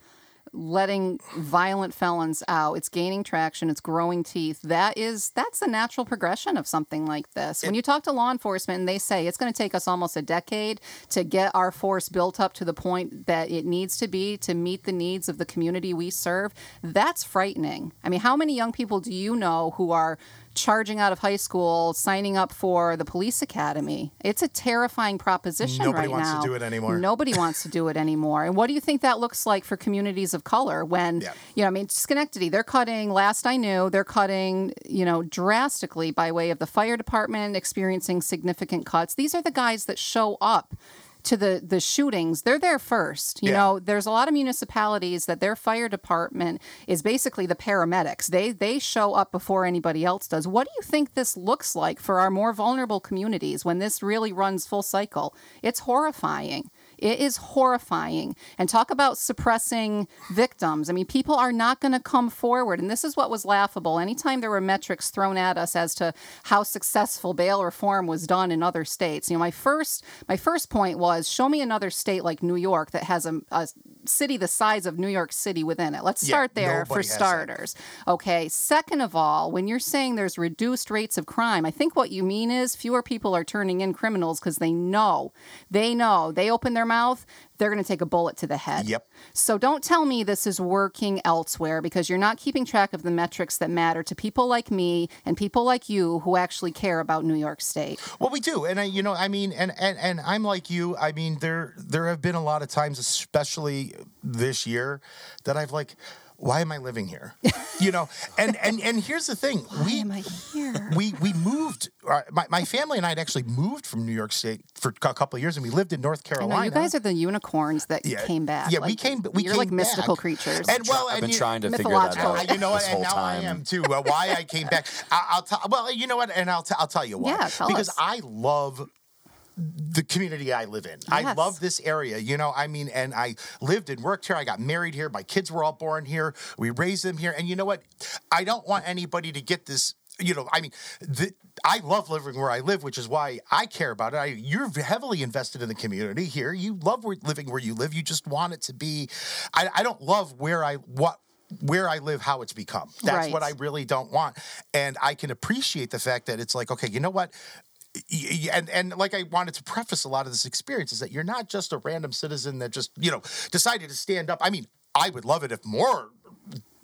Speaker 3: letting violent felons out. It's gaining traction, it's growing teeth. That is that's the natural progression of something like this. When you talk to law enforcement and they say it's going to take us almost a decade to get our force built up to the point that it needs to be to meet the needs of the community we serve, that's frightening. I mean, how many young people do you know who are charging out of high school, signing up for the police academy. It's a terrifying proposition
Speaker 1: Nobody
Speaker 3: right
Speaker 1: wants to
Speaker 3: now.
Speaker 1: do it anymore.
Speaker 3: Nobody wants to do it anymore. And what do you think that looks like for communities of color when,
Speaker 1: Yeah.
Speaker 3: you know, I mean, Schenectady, they're cutting, last I knew, they're cutting, you know, drastically by way of the fire department experiencing significant cuts. These are the guys that show up to the the shootings they're there first you
Speaker 1: Yeah.
Speaker 3: know? There's a lot of municipalities that their fire department is basically the paramedics. They they show up before anybody else does. What do you think this looks like for our more vulnerable communities when this really runs full cycle? It's horrifying it is horrifying. And talk about suppressing victims. I mean, people are not going to come forward. And this is what was laughable. Anytime there were metrics thrown at us as to how successful bail reform was done in other states, you know, my first my first point was show me another state like New York that has a, a city the size of New York City within it. Let's
Speaker 1: Yeah,
Speaker 3: start there for
Speaker 1: has that.
Speaker 3: starters. Okay. Second of all, when you're saying there's reduced rates of crime, I think what you mean is fewer people are turning in criminals because they know, they know, they open their mouth, they're going to take a bullet to the head.
Speaker 1: Yep.
Speaker 3: So don't tell me this is working elsewhere because you're not keeping track of the metrics that matter to people like me and people like you who actually care about New York State.
Speaker 1: Well, we do, and I, you know, I mean, and and and I'm like you. I mean, there there have been a lot of times, especially this year, that I've like, why am I living here? You know, and and and here's the thing,
Speaker 3: Why
Speaker 1: we.
Speaker 3: am I here?
Speaker 1: We we moved. uh, My, my family and I had actually moved from New York State for a couple of years, and we lived in North Carolina.
Speaker 3: know you guys are the unicorns that came back.
Speaker 1: Yeah, we
Speaker 3: Like,
Speaker 1: came. We
Speaker 3: you're
Speaker 1: came
Speaker 3: like mystical
Speaker 1: back.
Speaker 3: creatures.
Speaker 1: And well,
Speaker 2: I've
Speaker 1: and
Speaker 2: been
Speaker 1: you-
Speaker 2: trying to figure that out.
Speaker 1: You know what?
Speaker 2: this
Speaker 1: And
Speaker 2: whole
Speaker 1: now
Speaker 2: time.
Speaker 1: I am too. Uh, why I came back? I, I'll tell. Well, you know what? And I'll t- I'll tell you why.
Speaker 3: Yeah, tell
Speaker 1: because
Speaker 3: us.
Speaker 1: I love the community I live in. I love this area. You know, I mean, and I lived and worked here. I got married here. My kids were all born here. We raised them here. And you know what? I don't want anybody to get this. You know, I mean, the, I love living where I live, which is why I care about it. I, you're heavily invested in the community here. You love where, living where you live. You just want it to be. I, I don't love where I what where I live, how it's become. That's what I really don't want. And I can appreciate the fact that it's like, okay, you know what? And and like I wanted to preface a lot of this experience is that you're not just a random citizen that just you know decided to stand up. I mean, I would love it if more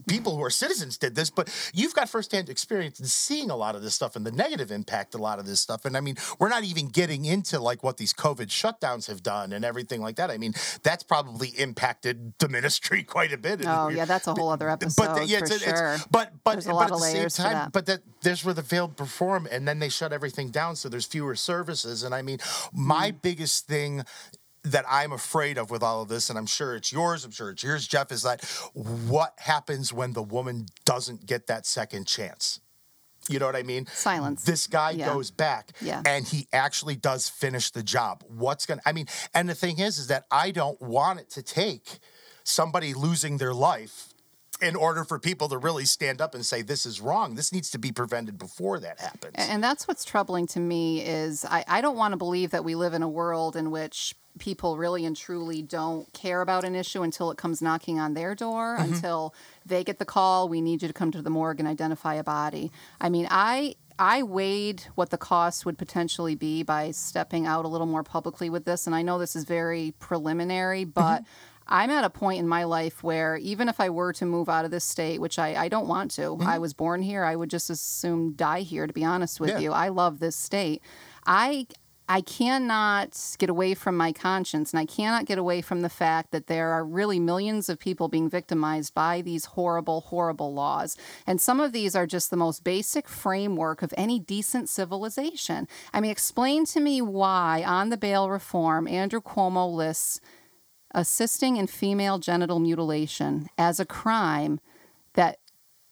Speaker 1: people who are citizens did this, but you've got firsthand experience in seeing a lot of this stuff and the negative impact a lot of this stuff. And I mean, we're not even getting into like what these COVID shutdowns have done and everything like that. I mean, that's probably impacted the ministry quite a bit.
Speaker 3: oh yeah, that's a whole other episode
Speaker 1: But the- yeah,
Speaker 3: for
Speaker 1: it's,
Speaker 3: sure.
Speaker 1: it's but but
Speaker 3: There's a
Speaker 1: but
Speaker 3: lot
Speaker 1: at the same time,
Speaker 3: that.
Speaker 1: but that there's where the bail reform, and then they shut everything down, so there's fewer services. And I mean, my
Speaker 3: Mm.
Speaker 1: biggest thing that I'm afraid of with all of this, and I'm sure it's yours, I'm sure it's yours, Jeff, is that what happens when the woman doesn't get that second chance? You know what I mean?
Speaker 3: Silence.
Speaker 1: This guy
Speaker 3: Yeah.
Speaker 1: goes back
Speaker 3: Yeah.
Speaker 1: and he actually does finish the job. What's going to, I mean, and the thing is, is that I don't want it to take somebody losing their life in order for people to really stand up and say this is wrong. This needs to be prevented before that happens.
Speaker 3: And that's what's troubling to me is I, I don't want to believe that we live in a world in which people really and truly don't care about an issue until it comes knocking on their door,
Speaker 1: Mm-hmm.
Speaker 3: until they get the call, we need you to come to the morgue and identify a body. I mean, I I weighed what the cost would potentially be by stepping out a little more publicly with this, and I know this is very preliminary, but I'm at a point in my life where even if I were to move out of this state, which I, I don't want to, mm-hmm. I was born here, I would just assume die here, to be honest with
Speaker 1: Yeah.
Speaker 3: you. I love this state. I I cannot get away from my conscience and I cannot get away from the fact that there are really millions of people being victimized by these horrible, horrible laws. And some of these are just the most basic framework of any decent civilization. I mean, explain to me why on the bail reform, Andrew Cuomo lists assisting in female genital mutilation as a crime that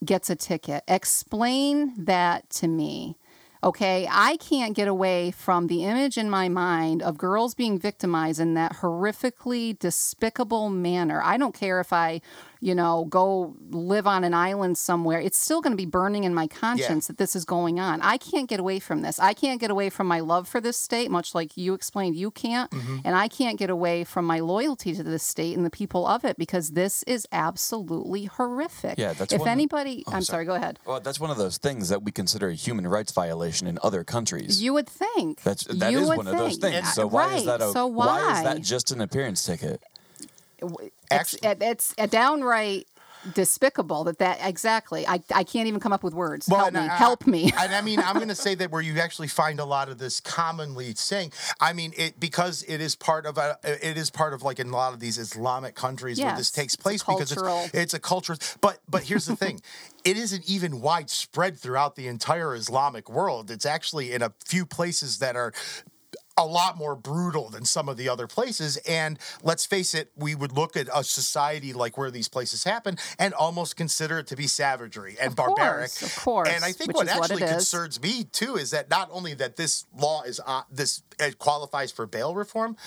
Speaker 3: gets a ticket. Explain that to me. Okay, I can't get away from the image in my mind of girls being victimized in that horrifically despicable manner. I don't care if I, you know, go live on an island somewhere. It's still going to be burning in my conscience that this is going on. I can't get away from this. I can't get away from my love for this state, much like you explained you can't. Mm-hmm. And I can't get away from my loyalty to this state and the people of it because this is absolutely horrific.
Speaker 2: Yeah, that's
Speaker 3: if anybody,
Speaker 2: Oh,
Speaker 3: I'm
Speaker 2: sorry.
Speaker 3: sorry, go ahead.
Speaker 2: Well, that's one of those things that we consider a human rights violation in other countries.
Speaker 3: You would think.
Speaker 2: That's that is one of those things. Uh, so why is that a
Speaker 3: so
Speaker 2: why? is that just an appearance ticket?
Speaker 3: It's,
Speaker 1: Actually-
Speaker 3: it- it's a downright despicable that that exactly. I, I can't even come up with words. help
Speaker 1: and
Speaker 3: me.
Speaker 1: I-
Speaker 3: help me.
Speaker 1: and I mean, I'm going to say that where you actually find a lot of this commonly saying. I mean, it because it is part of a, it is part of like in a lot of these Islamic countries where this
Speaker 3: Yes,
Speaker 1: takes
Speaker 3: it's
Speaker 1: place because
Speaker 3: cultural-
Speaker 1: it's it's a culture. But but here's the thing, it isn't even widespread throughout the entire Islamic world. It's actually in a few places that are a lot more brutal than some of the other places. And let's face it, we would look at a society like where these places happen and almost consider it to be savagery and
Speaker 3: Of course,
Speaker 1: barbaric.
Speaker 3: of course,
Speaker 1: And I think what
Speaker 3: what
Speaker 1: actually
Speaker 3: is.
Speaker 1: concerns me too is that not only that this law is uh, this it qualifies for bail reform.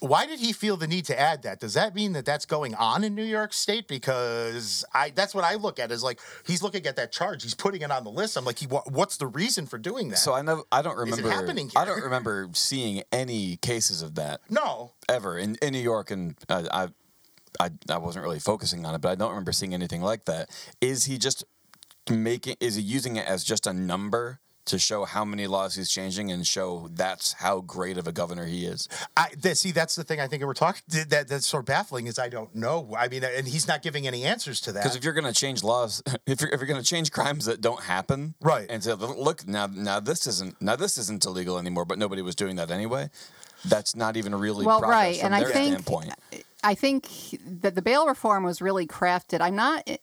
Speaker 1: Why did he feel the need to add that? Does that mean that that's going on in New York State? Because I that's what I look at is like he's looking at that charge, he's putting it on the list. I'm like, he, what's the reason for doing that?
Speaker 2: So I know I don't remember.
Speaker 1: Is it happening
Speaker 2: I don't remember seeing any cases of that
Speaker 1: no,
Speaker 2: ever in, in New York, and uh, I, I I wasn't really focusing on it, but I don't remember seeing anything like that. Is he just making? Is he using it as just a number? To show how many laws he's changing and show that's how great of a governor he is.
Speaker 1: I th- see. That's the thing. I think we're talking that that's sort of baffling. Is I don't know. I mean, and he's not giving any answers to that.
Speaker 2: Because if you're going to change laws, if you're, if you're going to change crimes that don't happen,
Speaker 1: Right.
Speaker 2: and say, look, now now this isn't now this isn't illegal anymore, but nobody was doing that anyway. That's not even really
Speaker 3: Well,
Speaker 2: progress
Speaker 3: right,
Speaker 2: from
Speaker 3: and I think-
Speaker 2: standpoint.
Speaker 3: I think that the bail reform was really crafted. I'm not. It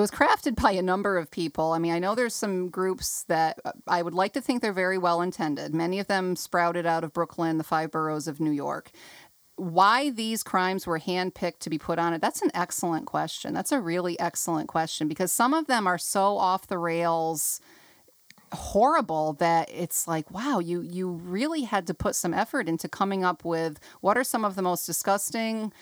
Speaker 3: was crafted by a number of people. I mean, I know there's some groups that uh, I would like to think they're very well intended. Many of them sprouted out of Brooklyn, the five boroughs of New York. Why these crimes were handpicked to be put on it, that's an excellent question. That's a really excellent question because some of them are so off the rails horrible that it's like wow you you really had to put some effort into coming up with what are some of the most disgusting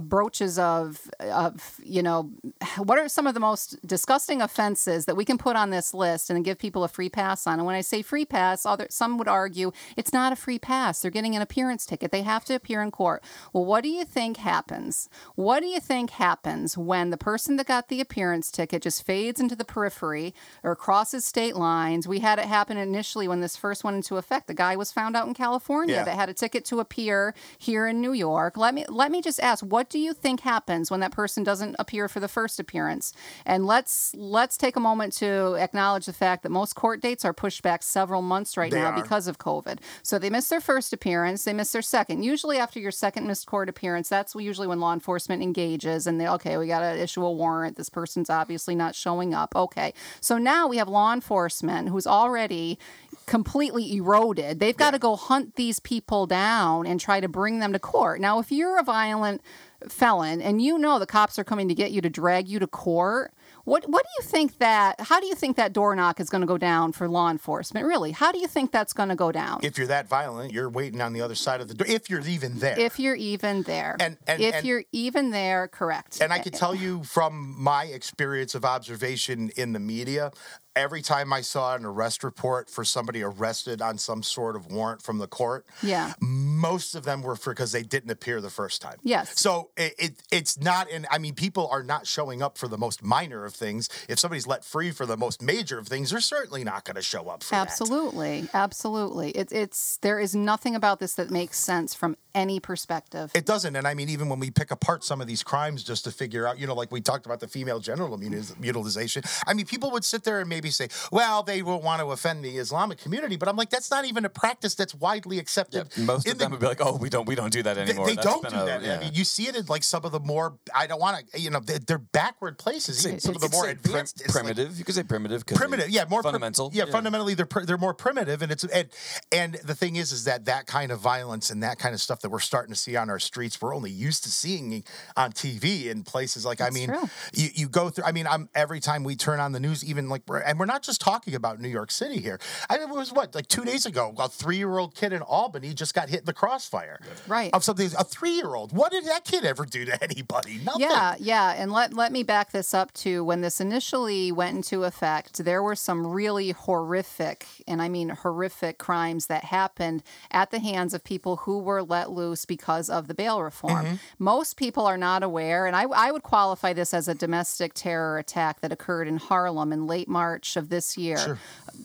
Speaker 3: broaches of of you know what are some of the most disgusting offenses that we can put on this list and give people a free pass on? And when i say free pass other some would argue it's not a free pass. They're getting an appearance ticket. They have to appear in court. Well what do you think happens? What do you think happens when the person that got the appearance ticket just fades into the periphery or crosses state lines? We had it happen initially when this first went into effect. The guy was found out in california
Speaker 1: Yeah.
Speaker 3: that had a ticket to appear here in New York. Let me let me just ask, what do you think happens when that person doesn't appear for the first appearance? And let's let's take a moment to acknowledge the fact that most court dates are pushed back several months right
Speaker 1: They
Speaker 3: now
Speaker 1: are.
Speaker 3: because of COVID. So they miss their first appearance, they miss their second. Usually after your second missed court appearance, that's usually when law enforcement engages and they okay, we got to issue a warrant. This person's obviously not showing up. Okay. So now we have law enforcement who's already completely eroded. They've got to go hunt these people down and try to bring them to court. Now, if you're a violent felon and you know the cops are coming to get you to drag you to court, what what do you think that how do you think that door knock is going to go down for law enforcement? Really? How do you think that's going to go down?
Speaker 1: If you're that violent, you're waiting on the other side of the door. If you're even there.
Speaker 3: If you're even there.
Speaker 1: And- and-
Speaker 3: if
Speaker 1: and-
Speaker 3: you're even there, correct.
Speaker 1: And I can tell you from my experience of observation in the media, every time I saw an arrest report for somebody arrested on some sort of warrant from the court,
Speaker 3: Yeah.
Speaker 1: most of them were for because they didn't appear the first time.
Speaker 3: Yes.
Speaker 1: So it, it it's not, and I mean, people are not showing up for the most minor of things. If somebody's let free for the most major of things, they're certainly not going to show up for that.
Speaker 3: Absolutely, absolutely. It's it's there is nothing about this that makes sense from any perspective.
Speaker 1: It doesn't. And I mean, even when we pick apart some of these crimes just to figure out, you know, like we talked about the female genital mutilization, I mean, people would sit there and maybe say, well, they won't want to offend the Islamic community. But I'm like, that's not even a practice that's widely accepted.
Speaker 2: Most
Speaker 1: in
Speaker 2: of
Speaker 1: the-
Speaker 2: them would be like, "Oh, we don't, we don't do that anymore."
Speaker 1: they
Speaker 2: That's
Speaker 1: don't do
Speaker 2: a-
Speaker 1: that.
Speaker 2: yeah.
Speaker 1: I mean, you see it in like some of the more, I don't want to, you know, they're, they're backward places, some of the more
Speaker 2: say prim-
Speaker 1: advanced. like-
Speaker 2: primitive. you could say primitive.
Speaker 1: primitive yeah more prim-
Speaker 2: fundamental.
Speaker 1: yeah, fundamentally they're pr- they're more primitive and it's and and the thing is is that that kind of violence and that kind of stuff that we're starting to see on our streets we're only used to seeing on TV in places like I mean
Speaker 3: true.
Speaker 1: you, you go through I mean I'm every time we turn on the news even like we're, and we're not just talking about New York City here I mean, it was what like 2 days ago a 3-year-old kid in Albany just got hit in the crossfire
Speaker 3: Right.
Speaker 1: of something a 3-year-old what did that kid ever do to anybody nothing
Speaker 3: Yeah, yeah, and let let me back this up to when this initially went into effect. There were some really horrific, and I mean horrific, crimes that happened at the hands of people who were let loose because of the bail reform.
Speaker 1: Mm-hmm.
Speaker 3: Most people are not aware, and I, I would qualify this as a domestic terror attack that occurred in Harlem in late March of this year.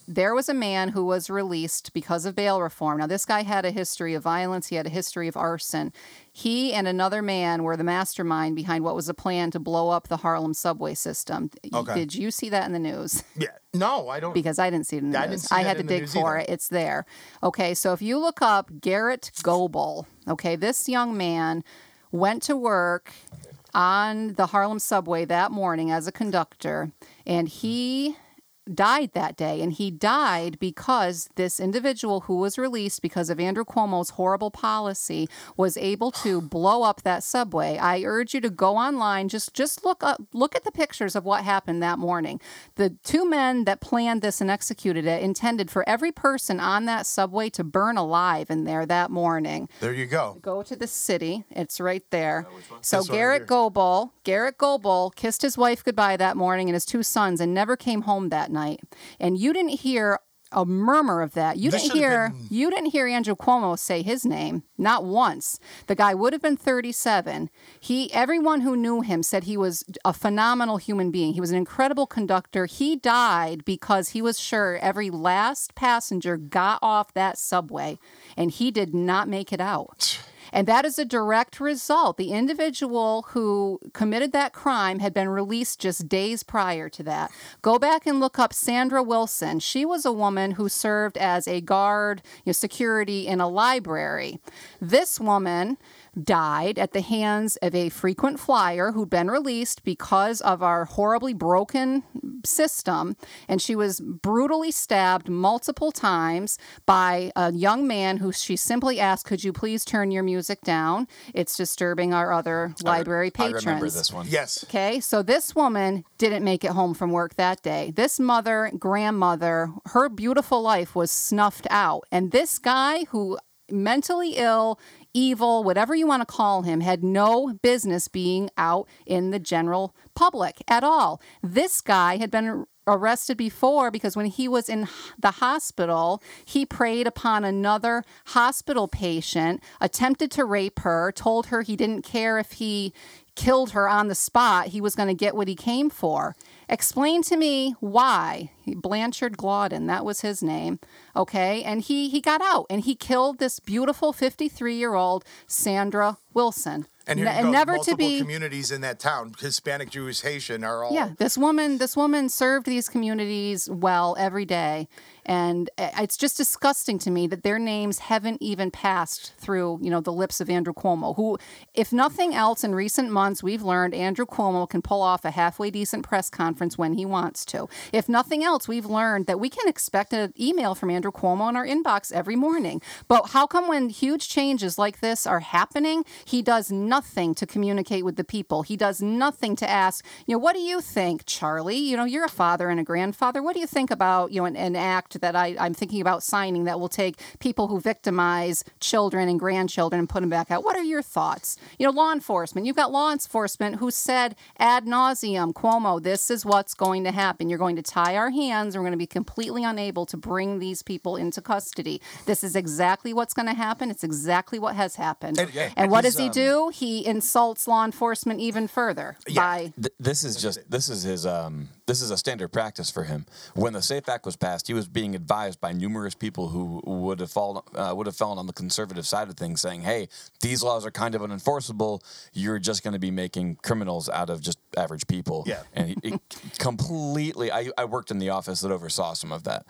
Speaker 3: There was a man who was released because of bail reform. Now, this guy had a history of violence. He had a history of arson. He and another man were the mastermind behind what was a plan to blow up the Harlem subway system.
Speaker 1: Okay.
Speaker 3: Did you see that in the news?
Speaker 1: yeah no I don't
Speaker 3: Because I didn't see it in the
Speaker 1: I
Speaker 3: news. I had to dig for
Speaker 1: either.
Speaker 3: it. It's there. Okay, so if you look up Garrett Goebel, okay, this young man went to work on the Harlem subway that morning as a conductor, and he died that day. And he died because this individual who was released because of Andrew Cuomo's horrible policy was able to blow up that subway. I urge you to go online, just just look up look at the pictures of what happened that morning. The two men that planned this and executed it intended for every person on that subway to burn alive in there that morning
Speaker 1: there you go
Speaker 3: go to the city. It's right there. So
Speaker 1: This one right
Speaker 3: Garrett. Goebel, Garrett Goebel kissed his wife goodbye that morning and his two sons and never came home that night. And you didn't hear a murmur of that. You
Speaker 1: This
Speaker 3: didn't hear
Speaker 1: been-
Speaker 3: you didn't hear Andrew Cuomo say his name not once. The guy would have been 37. He everyone who knew him said he was a phenomenal human being. He was an incredible conductor. He died because he was sure every last passenger got off that subway and he did not make it out. And that is a direct result. The individual who committed that crime had been released just days prior to that. Go back and look up Sandra Wilson. She was a woman who served as a guard, you know, security in a library. This woman died at the hands of a frequent flyer who'd been released because of our horribly broken system. And she was brutally stabbed multiple times by a young man who she simply asked, Could you please turn your music down? It's disturbing our other library
Speaker 2: I
Speaker 3: patrons.
Speaker 2: remember this one.
Speaker 1: yes
Speaker 3: Okay, so this woman didn't make it home from work that day. This mother, grandmother, her beautiful life was snuffed out. And this guy who mentally ill, evil, whatever you want to call him, had no business being out in the general public at all. This guy had been arrested before because when he was in the hospital, he preyed upon another hospital patient, attempted to rape her, told her he didn't care if he killed her on the spot, he was going to get what he came for. Explain to me why. Blanchard Glaudin, that was his name. Okay. And he, he got out and he killed this beautiful 53 year old Sandra Wilson.
Speaker 1: And here go,
Speaker 3: never
Speaker 1: multiple
Speaker 3: to be.
Speaker 1: communities in that town, Hispanic, Jewish, Haitian, are all.
Speaker 3: Yeah, this woman, this woman served these communities well every day, and uh, it's just disgusting to me that their names haven't even passed through, you know, the lips of Andrew Cuomo. Who, if nothing else, in recent months we've learned Andrew Cuomo can pull off a halfway decent press conference when he wants to. If nothing else, we've learned that we can expect an email from Andrew Cuomo in our inbox every morning. But how come when huge changes like this are happening, he does nothing to communicate with the people? He does nothing to ask, you know, what do you think, Charlie? You know, you're a father and a grandfather. What do you think about, you know, an, an act that I, I'm thinking about signing that will take people who victimize children and grandchildren and put them back out? What are your thoughts? You know, law enforcement. You've got law enforcement who said ad nauseum, Cuomo, this is what's going to happen. You're going to tie our hands. We're going to be completely unable to bring these people into custody. This is exactly what's going to happen. It's exactly what has happened. And,
Speaker 1: yeah,
Speaker 3: and what does he
Speaker 2: um,
Speaker 3: do? He insults law enforcement even further by
Speaker 2: Th- this is just this is his um this is a standard practice for him. When the Safe Act was passed, he was being advised by numerous people who would have fallen uh, would have fallen on the conservative side of things, saying, "Hey, these laws are kind of unenforceable. You're just going to be making criminals out of just average people."
Speaker 1: Yeah.
Speaker 2: and he, completely. I, I worked in the office that oversaw some of that.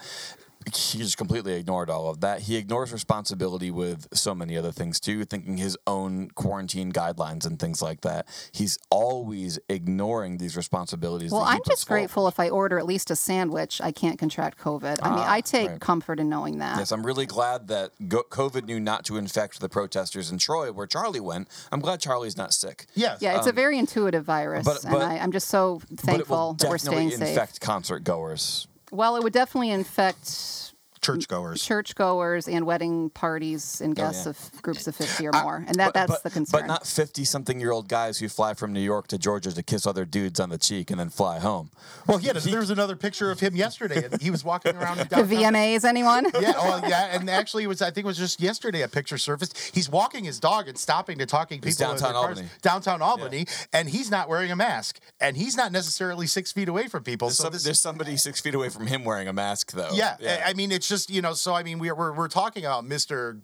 Speaker 2: He just completely ignored all of that. He ignores responsibility with so many other things too, thinking his own quarantine guidelines and things like that. He's always ignoring these responsibilities.
Speaker 3: Well, I'm
Speaker 2: puts
Speaker 3: just
Speaker 2: forward.
Speaker 3: grateful if I order at least a sandwich, I can't contract COVID. I mean,
Speaker 2: Ah,
Speaker 3: I take
Speaker 2: right.
Speaker 3: comfort in knowing that.
Speaker 2: Yes, I'm really glad that COVID knew not to infect the protesters in Troy, where Charlie went. I'm glad Charlie's not sick.
Speaker 1: Yes.
Speaker 3: Yeah, it's a very intuitive virus,
Speaker 2: Um, but-
Speaker 3: and I, I'm just so
Speaker 2: but it
Speaker 3: thankful
Speaker 2: will
Speaker 3: that we're
Speaker 2: definitely
Speaker 3: staying safe.
Speaker 2: infect concert goers.
Speaker 3: Well, it would definitely infect
Speaker 1: Churchgoers.
Speaker 3: churchgoers and wedding parties and guests
Speaker 2: yeah.
Speaker 3: of groups of 50 or more, and that that's
Speaker 2: but,
Speaker 3: the concern.
Speaker 2: But not 50 something year old guys who fly from New York to Georgia to kiss other dudes on the cheek and then fly home.
Speaker 1: Well, yeah, there was another picture of him yesterday. and He was walking around in
Speaker 3: the
Speaker 1: downtown.
Speaker 3: VMAs, anyone?
Speaker 1: Yeah, well, yeah, and actually, it was I think it was just yesterday a picture surfaced. He's walking his dog and stopping to talking people
Speaker 2: He's
Speaker 1: in their
Speaker 2: downtown
Speaker 1: cars,
Speaker 2: Albany.
Speaker 1: downtown Albany, and he's not wearing a mask, and he's not necessarily six feet away from people.
Speaker 2: There's,
Speaker 1: so
Speaker 2: some-
Speaker 1: this,
Speaker 2: there's somebody six feet away from him wearing a mask, though.
Speaker 1: yeah, I I mean, it's just you know. So I mean, we're we're, we're talking about Mister.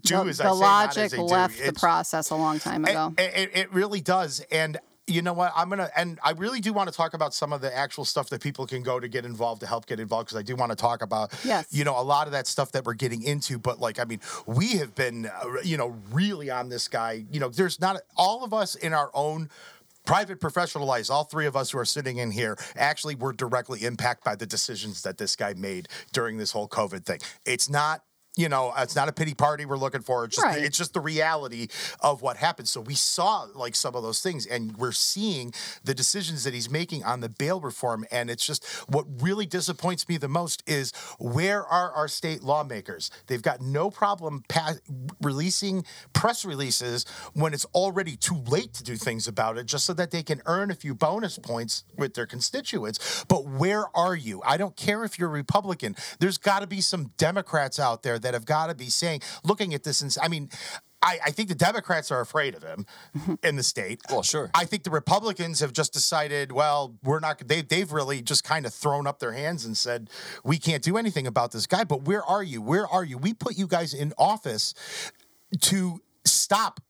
Speaker 1: Do
Speaker 3: the
Speaker 1: as I
Speaker 3: the
Speaker 1: say, not
Speaker 3: logic
Speaker 1: as
Speaker 3: left the process a long time ago.
Speaker 1: it, it, it really does. And you know what? I'm gonna and I really do want to talk about some of the actual stuff that people can go to get involved to help get involved because I do want to talk about
Speaker 3: Yes.
Speaker 1: you know a lot of that stuff that we're getting into. But like I mean, we have been uh, you know really on this guy. You know, there's not all of us in our own. Private professional lives, all three of us who are sitting in here actually were directly impacted by the decisions that this guy made during this whole COVID thing. It's not you know, it's not a pity party we're looking for. It's just
Speaker 3: Right.
Speaker 1: it's just the reality of what happened. So we saw like some of those things, and we're seeing the decisions that he's making on the bail reform. And it's just what really disappoints me the most is where are our state lawmakers? They've got no problem pa- releasing press releases when it's already too late to do things about it, just so that they can earn a few bonus points with their constituents. But where are you? I don't care if you're Republican. There's got to be some Democrats out there that have got to be saying, looking at this, and I mean. I, I think the Democrats are afraid of him mm-hmm. in the state.
Speaker 2: Well, sure.
Speaker 1: I think the Republicans have just decided, well, we're not. They they've really just kind of thrown up their hands and said, we can't do anything about this guy. But where are you? Where are you? We put you guys in office to stop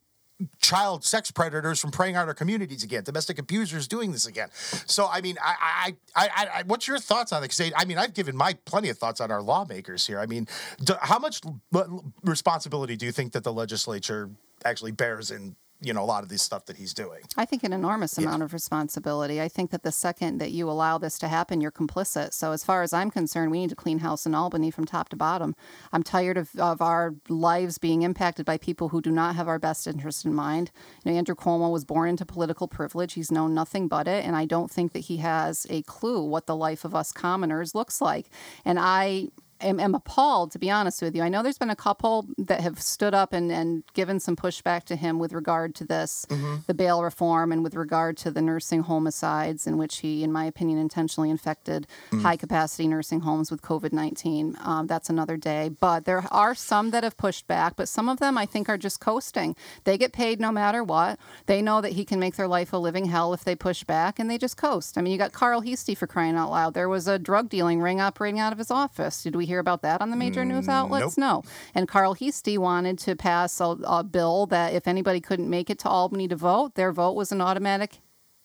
Speaker 1: child sex predators from preying on our communities again, domestic abusers doing this again. So, I mean, I, I, I, I what's your thoughts on it? Because I mean, I've given my plenty of thoughts on our lawmakers here. I mean, do, how much responsibility do you think that the legislature actually bears in you know a lot of this stuff that he's doing?
Speaker 3: I think an enormous amount of responsibility. I think that the second that you allow this to happen, you're complicit. So, as far as I'm concerned, we need to clean house in Albany from top to bottom. I'm tired of, of our lives being impacted by people who do not have our best interest in mind. You know, Andrew Cuomo was born into political privilege. He's known nothing but it. And I don't think that he has a clue what the life of us commoners looks like. And I am, am appalled, to be honest with you. I know there's been a couple that have stood up and, and given some pushback to him with regard to this, the bail reform, and with regard to the nursing homicides, in which he, in my opinion, intentionally infected high capacity nursing homes with COVID 19. Um, that's another day. But there are some that have pushed back, but some of them I think are just coasting. They get paid no matter what. They know that he can make their life a living hell if they push back, and they just coast. I mean, you got Carl Heastie for crying out loud. There was a drug dealing ring operating out of his office. Did we hear about that on the major news mm, outlets? No. And Carl Heastie wanted to pass a, a bill that if anybody couldn't make it to Albany to vote, their vote was an automatic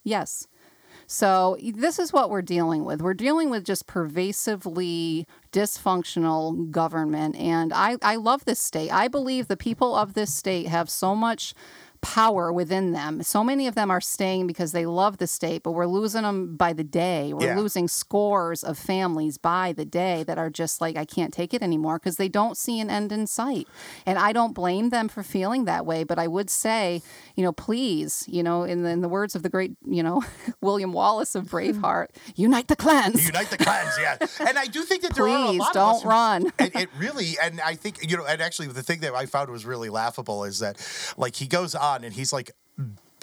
Speaker 3: yes. So this is what we're dealing with. We're dealing with just pervasively dysfunctional government. And I, I love this state. I believe the people of this state have so much power within them. So many of them are staying because they love the state, but we're losing them by the day. We're
Speaker 1: Yeah.
Speaker 3: losing scores of families by the day that are just like, I can't take it anymore because they don't see an end in sight. And I don't blame them for feeling that way, but I would say, you know, please, you know, in the, in the words of the great, you know, William Wallace of Braveheart, unite the clans.
Speaker 1: Unite the clans, yeah. And I do think that there are a
Speaker 3: Please
Speaker 1: lot of
Speaker 3: don't run.
Speaker 1: and it really, and I think you know, and actually, the thing that I found was really laughable is that, like, he goes on and he's like.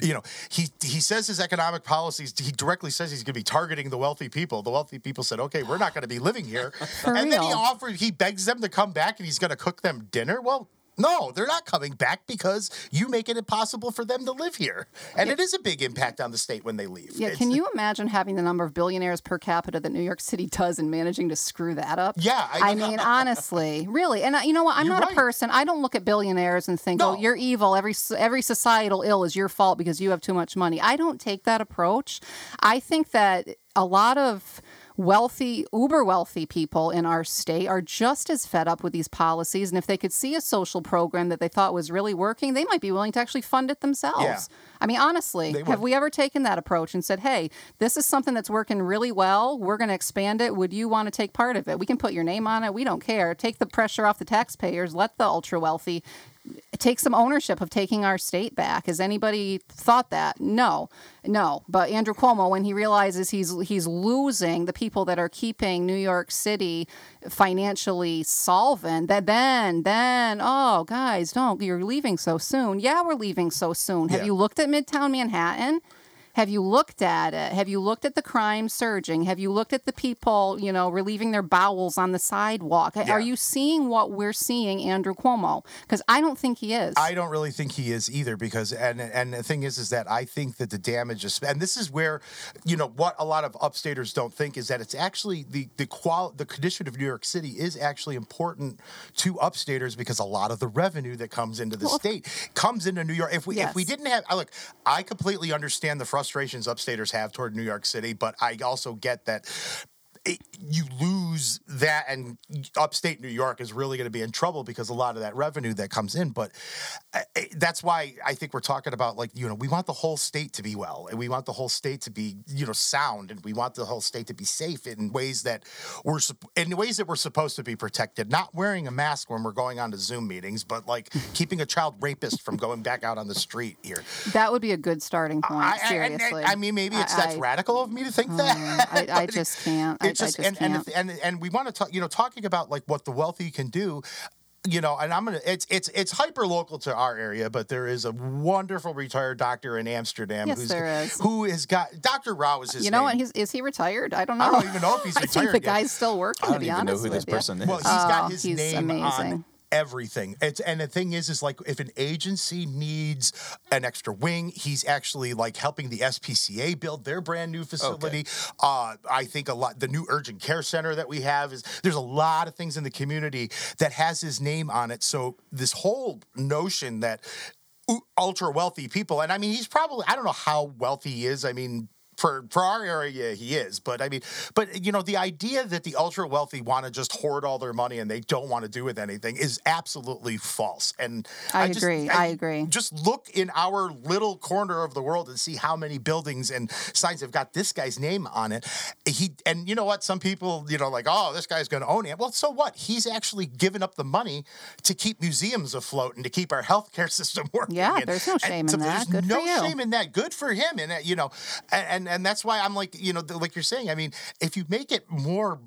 Speaker 1: You know, he he says his economic policies. He directly says he's going to be targeting the wealthy people. The wealthy people said, "Okay, we're not going to be living here." And then he
Speaker 3: real.
Speaker 1: offered, he begs them to come back, and he's going to cook them dinner. Well, no, they're not coming back because you make it impossible for them to live here, and it is a big impact on the state when they leave.
Speaker 3: Yeah,
Speaker 1: It's-
Speaker 3: can you imagine having the number of billionaires per capita that New York City does and managing to screw that up?
Speaker 1: Yeah, I-
Speaker 3: I, mean, honestly, really. And uh, you know what? I'm not
Speaker 1: right.
Speaker 3: a person. I don't look at billionaires and think,
Speaker 1: No.
Speaker 3: "Oh, you're evil. Every every societal ill is your fault because you have too much money." I don't take that approach. I think that a lot of wealthy, uber wealthy people in our state are just as fed up with these policies. And if they could see a social program that they thought was really working, they might be willing to actually fund it themselves.
Speaker 1: Yeah.
Speaker 3: I mean, honestly, have we ever taken that approach and said, hey, this is something that's working really well. We're going to expand it. Would you want to take part of it? We can put your name on it. We don't care. Take the pressure off the taxpayers. Let the ultra wealthy take some ownership of taking our state back. Has anybody thought that? No, no. But Andrew Cuomo, when he realizes he's he's losing the people that are keeping New York City financially solvent, that then then oh guys, don't you're leaving so soon. Yeah, we're leaving so soon. Have
Speaker 1: Yeah.
Speaker 3: you looked at Midtown Manhattan? Have you looked at it? Have you looked at the crime surging? Have you looked at the people, you know, relieving their bowels on the sidewalk? Are you seeing what we're seeing, Andrew Cuomo? Because I don't think he is.
Speaker 1: I don't really think he is either because and and the thing is is that I think that the damage is and this is where you know what a lot of upstaters don't think is that it's actually the the qual the condition of New York City is actually important to upstaters because a lot of the revenue that comes into the state comes into New York. If we if we didn't have look, I completely understand the frustrations upstaters have toward New York City, but I also get that it, you lose that, and upstate New York is really going to be in trouble because a lot of that revenue that comes in. But uh, uh, that's why I think we're talking about like you know we want the whole state to be well, and we want the whole state to be you know sound, and we want the whole state to be safe in ways that we're in ways that we're supposed to be protected. Not wearing a mask when we're going on to Zoom meetings, but like keeping a child rapist from going back out on the street here.
Speaker 3: that would be a good starting point.
Speaker 1: I, I- and- and-
Speaker 3: seriously.
Speaker 1: I mean, maybe it's that's
Speaker 3: I-
Speaker 1: radical of me to think that.
Speaker 3: I, I just can't. I,
Speaker 1: it's just,
Speaker 3: I just
Speaker 1: and,
Speaker 3: can't.
Speaker 1: and and and we want to talk you know talking about like what the wealthy can do you know and i'm gonna it's it's it's hyper local to our area but there is a wonderful retired doctor in amsterdam
Speaker 3: Yes,
Speaker 1: who's
Speaker 3: there is.
Speaker 1: who has got dr rao is uh, his
Speaker 3: you know
Speaker 1: name.
Speaker 3: what? He's, is he retired? I don't know.
Speaker 1: I don't even know if he's retired.
Speaker 3: I think
Speaker 1: retired
Speaker 3: the
Speaker 1: yet.
Speaker 3: guy's still working.
Speaker 2: I don't
Speaker 3: to be
Speaker 2: even know
Speaker 3: honest
Speaker 2: who this
Speaker 3: with you.
Speaker 2: person is.
Speaker 1: well he's
Speaker 3: Oh,
Speaker 1: got his
Speaker 3: he's
Speaker 1: name on
Speaker 3: amazing.
Speaker 1: Everything. It's and the thing is is like if an agency needs an extra wing he's actually like helping the spca build their brand new facility. Uh i think a lot the new urgent care center that we have is there's a lot of things in the community that has his name on it. So this whole notion that ultra wealthy people and i mean he's probably i don't know how wealthy he is. I mean for for our area he is but i mean but you know the idea that the ultra wealthy want to just hoard all their money and they don't want to do with anything is absolutely false and
Speaker 3: I
Speaker 1: just-
Speaker 3: agree. I agree.
Speaker 1: just look in our little corner of the world and see how many buildings and signs have got this guy's name on it he and you know what some people you know like oh this guy's going to own it well so what he's actually given up the money to keep museums afloat and to keep our healthcare system working
Speaker 3: Yeah, there's no
Speaker 1: and
Speaker 3: shame in
Speaker 1: so
Speaker 3: that.
Speaker 1: there's
Speaker 3: Good for
Speaker 1: no shame in that good for him and uh, you know and, and and that's why i'm like you know the- like you're saying i mean if you make it more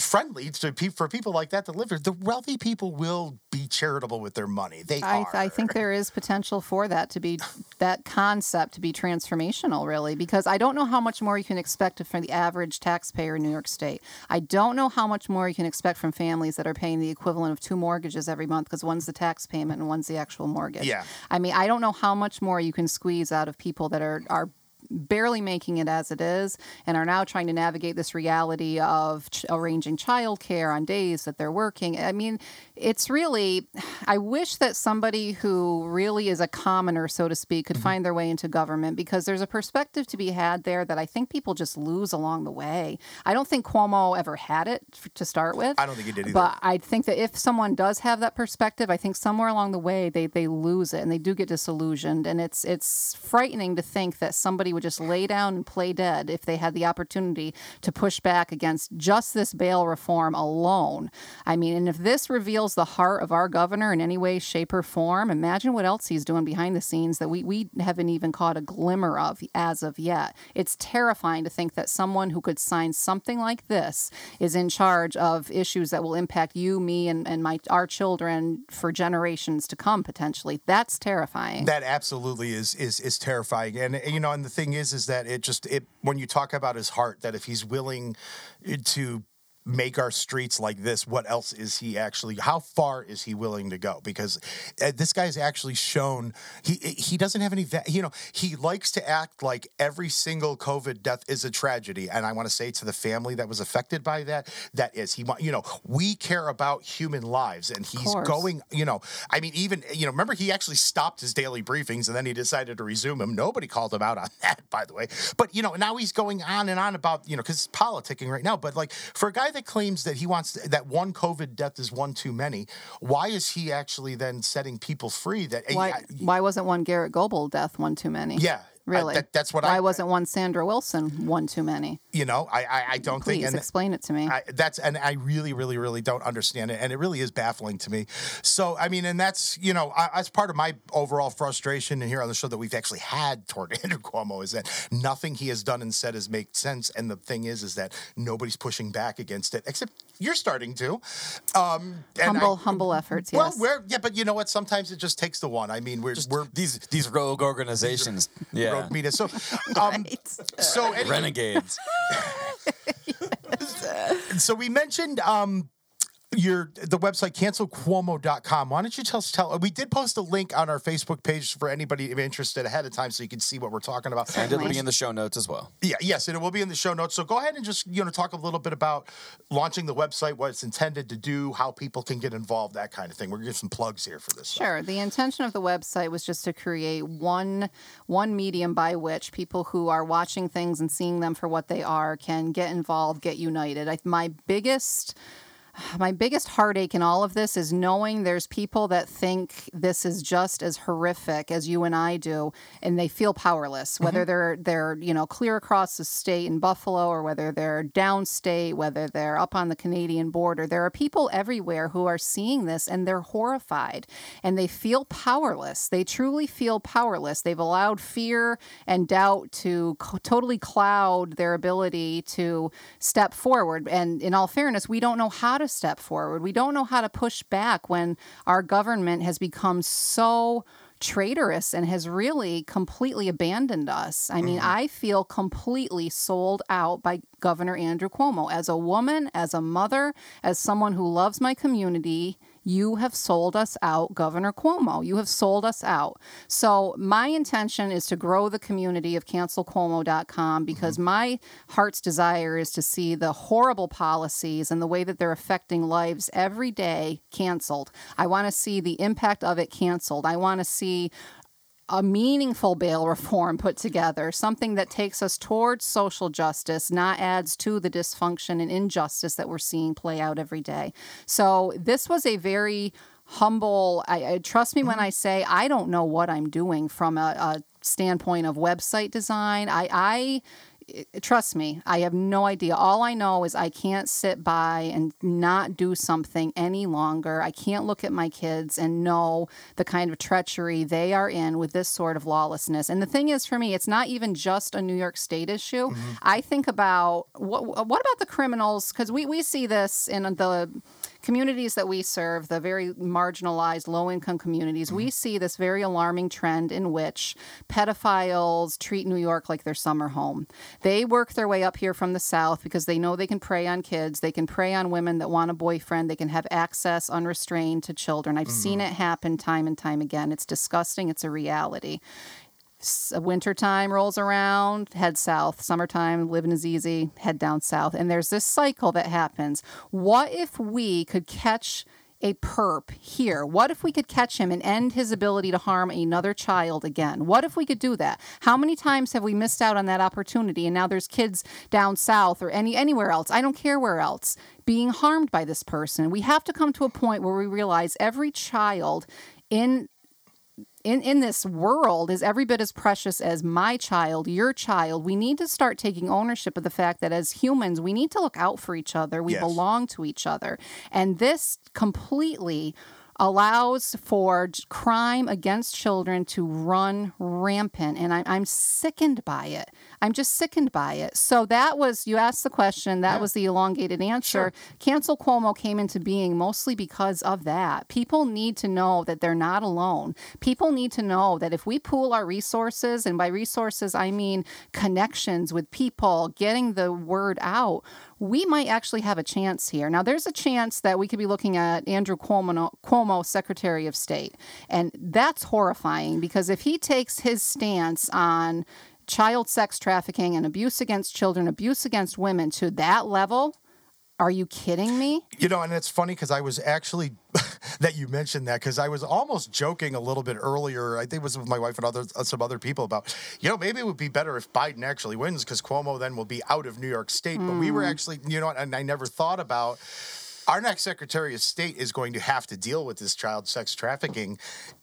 Speaker 1: friendly to pe- for people like that to live here the wealthy people will be charitable with their money they
Speaker 3: I,
Speaker 1: are
Speaker 3: I think there is potential for that to be that concept to be transformational, really, because I don't know how much more you can expect from the average taxpayer in New York State. I don't know how much more you can expect from families that are paying the equivalent of two mortgages every month because one's the tax payment and one's the actual mortgage.
Speaker 1: Yeah.
Speaker 3: I mean, I don't know how much more you can squeeze out of people that are are barely making it as it is and are now trying to navigate this reality of ch- arranging childcare on days that they're working. I mean, it's really, I wish that somebody who really is a commoner, so to speak, could mm-hmm. find their way into government because there's a perspective to be had there that I think people just lose along the way. I don't think Cuomo ever had it to start with.
Speaker 1: I don't think he did either.
Speaker 3: But I think that if someone does have that perspective, I think somewhere along the way they, they lose it and they do get disillusioned. And it's it's frightening to think that somebody would just lay down and play dead if they had the opportunity to push back against just this bail reform alone. I mean, and if this reveals the heart of our governor in any way, shape, or form, imagine what else he's doing behind the scenes that we, we haven't even caught a glimmer of as of yet. It's terrifying to think that someone who could sign something like this is in charge of issues that will impact you, me, and, and my our children for generations to come potentially. That's terrifying.
Speaker 1: That absolutely is is is terrifying. And you know, and the thing is is that it just it when you talk about his heart, that if he's willing eh, to make our streets like this what else is he actually how far is he willing to go? Because uh, this guy's actually shown he he doesn't have any you know he likes to act like every single covid death is a tragedy. And i want to say to the family that was affected by that that is he you know we care about human lives and he's going you know i mean even you know remember he actually stopped his daily briefings and then he decided to resume them. Nobody called him out on that by the way. But you know now he's going on and on about you know because it's politicking right now. But like for a guy that claims that he wants that one COVID death is one too many, why is he actually then setting people free? That
Speaker 3: why, I, why wasn't one Garrett Goebel death one too many?
Speaker 1: Yeah,
Speaker 3: Really?
Speaker 1: I, that, that's what
Speaker 3: Why
Speaker 1: I.
Speaker 3: Why wasn't one Sandra Wilson one too many?
Speaker 1: You know, I I, I don't
Speaker 3: Please
Speaker 1: think.
Speaker 3: Please explain it to me.
Speaker 1: I, that's and I really, really, really don't understand it, and it really is baffling to me. So I mean, and that's you know, I, as part of my overall frustration and here on the show that we've actually had toward Andrew Cuomo is that nothing he has done and said has made sense, and the thing is, is that nobody's pushing back against it, except you're starting to.
Speaker 3: Um, humble, I, humble efforts.
Speaker 1: Well,
Speaker 3: yes.
Speaker 1: we're yeah, but you know what? Sometimes it just takes the one. I mean, we're
Speaker 2: just,
Speaker 1: we're
Speaker 2: these these rogue organizations. yeah.
Speaker 1: Rogue media. So um, so
Speaker 2: anyway. renegades.
Speaker 1: so we mentioned um, your the website cancelcuomo.com why don't you tell us tell we did post a link on our facebook page for anybody interested ahead of time so you can see what we're talking about.
Speaker 2: And it'll be in the show notes as well.
Speaker 1: Yeah yes and it will be in the show notes. So go ahead and just you know talk a little bit about launching the website what it's intended to do how people can get involved that kind of thing. We're gonna give some plugs here for this
Speaker 3: sure. Stuff. the intention of the website was just to create one one medium by which people who are watching things and seeing them for what they are can get involved get united. I, my biggest my biggest heartache in all of this is knowing there's people that think this is just as horrific as you and I do, and they feel powerless. Whether mm-hmm. they're they're you know clear across the state in Buffalo, or whether they're downstate, whether they're up on the Canadian border, there are people everywhere who are seeing this and they're horrified and they feel powerless. They truly feel powerless. They've allowed fear and doubt to co- totally cloud their ability to step forward. And in all fairness, we don't know how to to step forward. We don't know how to push back when our government has become so traitorous and has really completely abandoned us. I mean, mm-hmm. I feel completely sold out by Governor Andrew Cuomo as a woman, as a mother, as someone who loves my community you have sold us out, Governor Cuomo. You have sold us out. So, my intention is to grow the community of cancelcuomo.com because mm-hmm. my heart's desire is to see the horrible policies and the way that they're affecting lives every day canceled. I want to see the impact of it canceled. I want to see a meaningful bail reform put together, something that takes us towards social justice, not adds to the dysfunction and injustice that we're seeing play out every day. So this was a very humble. I, I trust me when mm-hmm. I say I don't know what I'm doing from a, a standpoint of website design. I, I trust me, I have no idea. All I know is I can't sit by and not do something any longer. I can't look at my kids and know the kind of treachery they are in with this sort of lawlessness. And the thing is, for me, it's not even just a New York State issue. Mm-hmm. I think about what, what about the criminals? Because we, we see this in the communities that we serve, the very marginalized, low income communities, mm-hmm. we see this very alarming trend in which pedophiles treat New York like their summer home. They work their way up here from the South because they know they can prey on kids, they can prey on women that want a boyfriend, they can have access unrestrained to children. I've mm-hmm. seen it happen time and time again. It's disgusting, it's a reality Wintertime rolls around, head south. Summertime, living is easy, head down south. And there's this cycle that happens. What if we could catch a perp here? What if we could catch him and end his ability to harm another child again? What if we could do that? How many times have we missed out on that opportunity and now there's kids down south or any anywhere else, I don't care where else, being harmed by this person? We have to come to a point where we realize every child in in, in this world is every bit as precious as my child, your child. We need to start taking ownership of the fact that as humans, we need to look out for each other. We
Speaker 1: Yes.
Speaker 3: belong to each other. And this completely allows for crime against children to run rampant. And I, I'm sickened by it. I'm just sickened by it. So that was, you asked the question, that was the elongated answer. Cancel Cuomo came into being mostly because of that. People need to know that they're not alone. People need to know that if we pool our resources, and by resources, I mean connections with people, getting the word out, we might actually have a chance here. Now, there's a chance that we could be looking at Andrew Cuomo, Cuomo, Secretary of State. And that's horrifying because if he takes his stance on child sex trafficking and abuse against children, abuse against women to that level, are you kidding me?
Speaker 1: You know, and it's funny because I was actually that you mentioned that because I was almost joking a little bit earlier. I think it was with my wife and other uh, some other people about, you know, maybe it would be better if Biden actually wins because Cuomo then will be out of New York State. But we were actually, you know, and I never thought about. Our next Secretary of State is going to have to deal with this child sex trafficking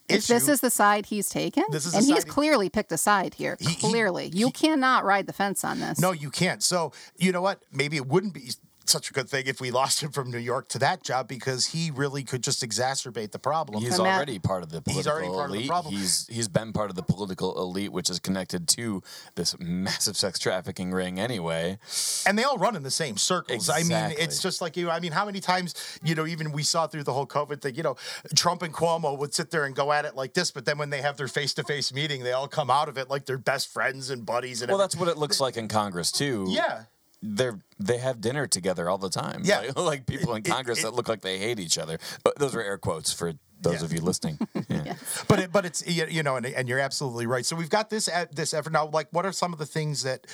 Speaker 3: If
Speaker 1: issue.
Speaker 3: this is the side he's taken,
Speaker 1: This is
Speaker 3: and he's
Speaker 1: he-
Speaker 3: clearly picked a side here.
Speaker 1: He- he-
Speaker 3: clearly, you
Speaker 1: he-
Speaker 3: cannot ride the fence on this.
Speaker 1: No, you can't. So, you know what? Maybe it wouldn't be such a good thing if we lost him from New York to that job because he really could just exacerbate the problem.
Speaker 2: He's
Speaker 3: From that-
Speaker 2: already part of the political
Speaker 1: He's already part of the problem.
Speaker 2: He's he's been part of the political elite, which is connected to this massive sex trafficking ring anyway.
Speaker 1: and they all run in the same circles. I mean, it's just like you. I mean, how many times you know? Even we saw through the whole COVID thing. You know, Trump and Cuomo would sit there and go at it like this, but then when they have their face-to-face meeting, they all come out of it like they're best friends and buddies. And
Speaker 2: Well,
Speaker 1: everything.
Speaker 2: that's what it looks like in Congress too.
Speaker 1: yeah.
Speaker 2: They're they have dinner together all the time.
Speaker 1: Yeah.
Speaker 2: like, like people in
Speaker 1: It- it-
Speaker 2: Congress
Speaker 1: it-
Speaker 2: that look like they hate each other. But those are air quotes for those
Speaker 1: Yeah.
Speaker 2: of you listening. Yeah.
Speaker 1: but it, but it's you you know, and, and you're absolutely right. So we've got this this effort now. Like, what are some of the things that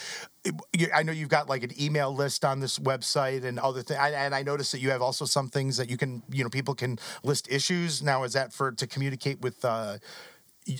Speaker 1: you- I know you've got like an email list on this website and other things. And I noticed that you have also some things that you can you know people can list issues. Now, is that for to communicate with? uh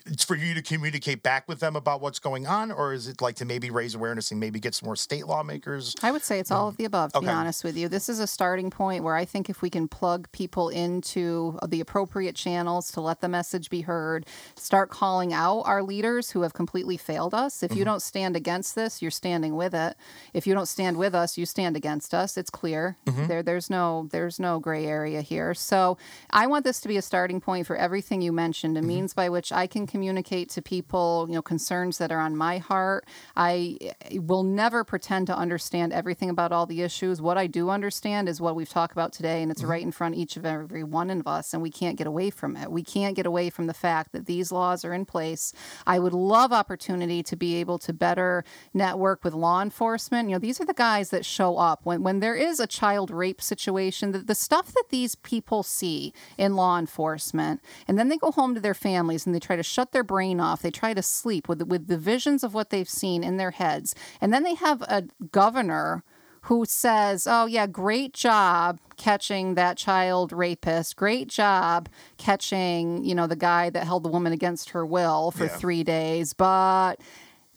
Speaker 1: it's for you to communicate back with them about what's going on, or is it like to maybe raise awareness and maybe get some more state lawmakers?
Speaker 3: I would say it's all of the above, to be honest with you. This is a starting point where I think if we can plug people into uh, the appropriate channels to let the message be heard, start calling out our leaders who have completely failed us. If you mm-hmm. don't stand against this, you're standing with it. If you don't stand with us, you stand against us. It's clear. Mm-hmm. There there's no there's no gray area here. So I want this to be a starting point for everything you mentioned, a mm-hmm. means by which I can communicate to people, you know, concerns that are on my heart. I eh, will never pretend to understand everything about all the issues. What I do understand is what we've talked about today, and it's mm-hmm. right in front of each of every one of us, and we can't get away from it. We can't get away from the fact that these laws are in place. I would love opportunity to be able to better network with law enforcement. You know, these are the guys that show up when when there is a child rape situation. The, the stuff that these people see in law enforcement, and then they go home to their families and they try to shut their brain off. They try to sleep with with the visions of what they've seen in their heads, and then they have a governor who says, "Oh yeah, great job catching that child rapist. Great job catching, you know, the guy that held the woman against her will for
Speaker 1: Yeah.
Speaker 3: 3 days, but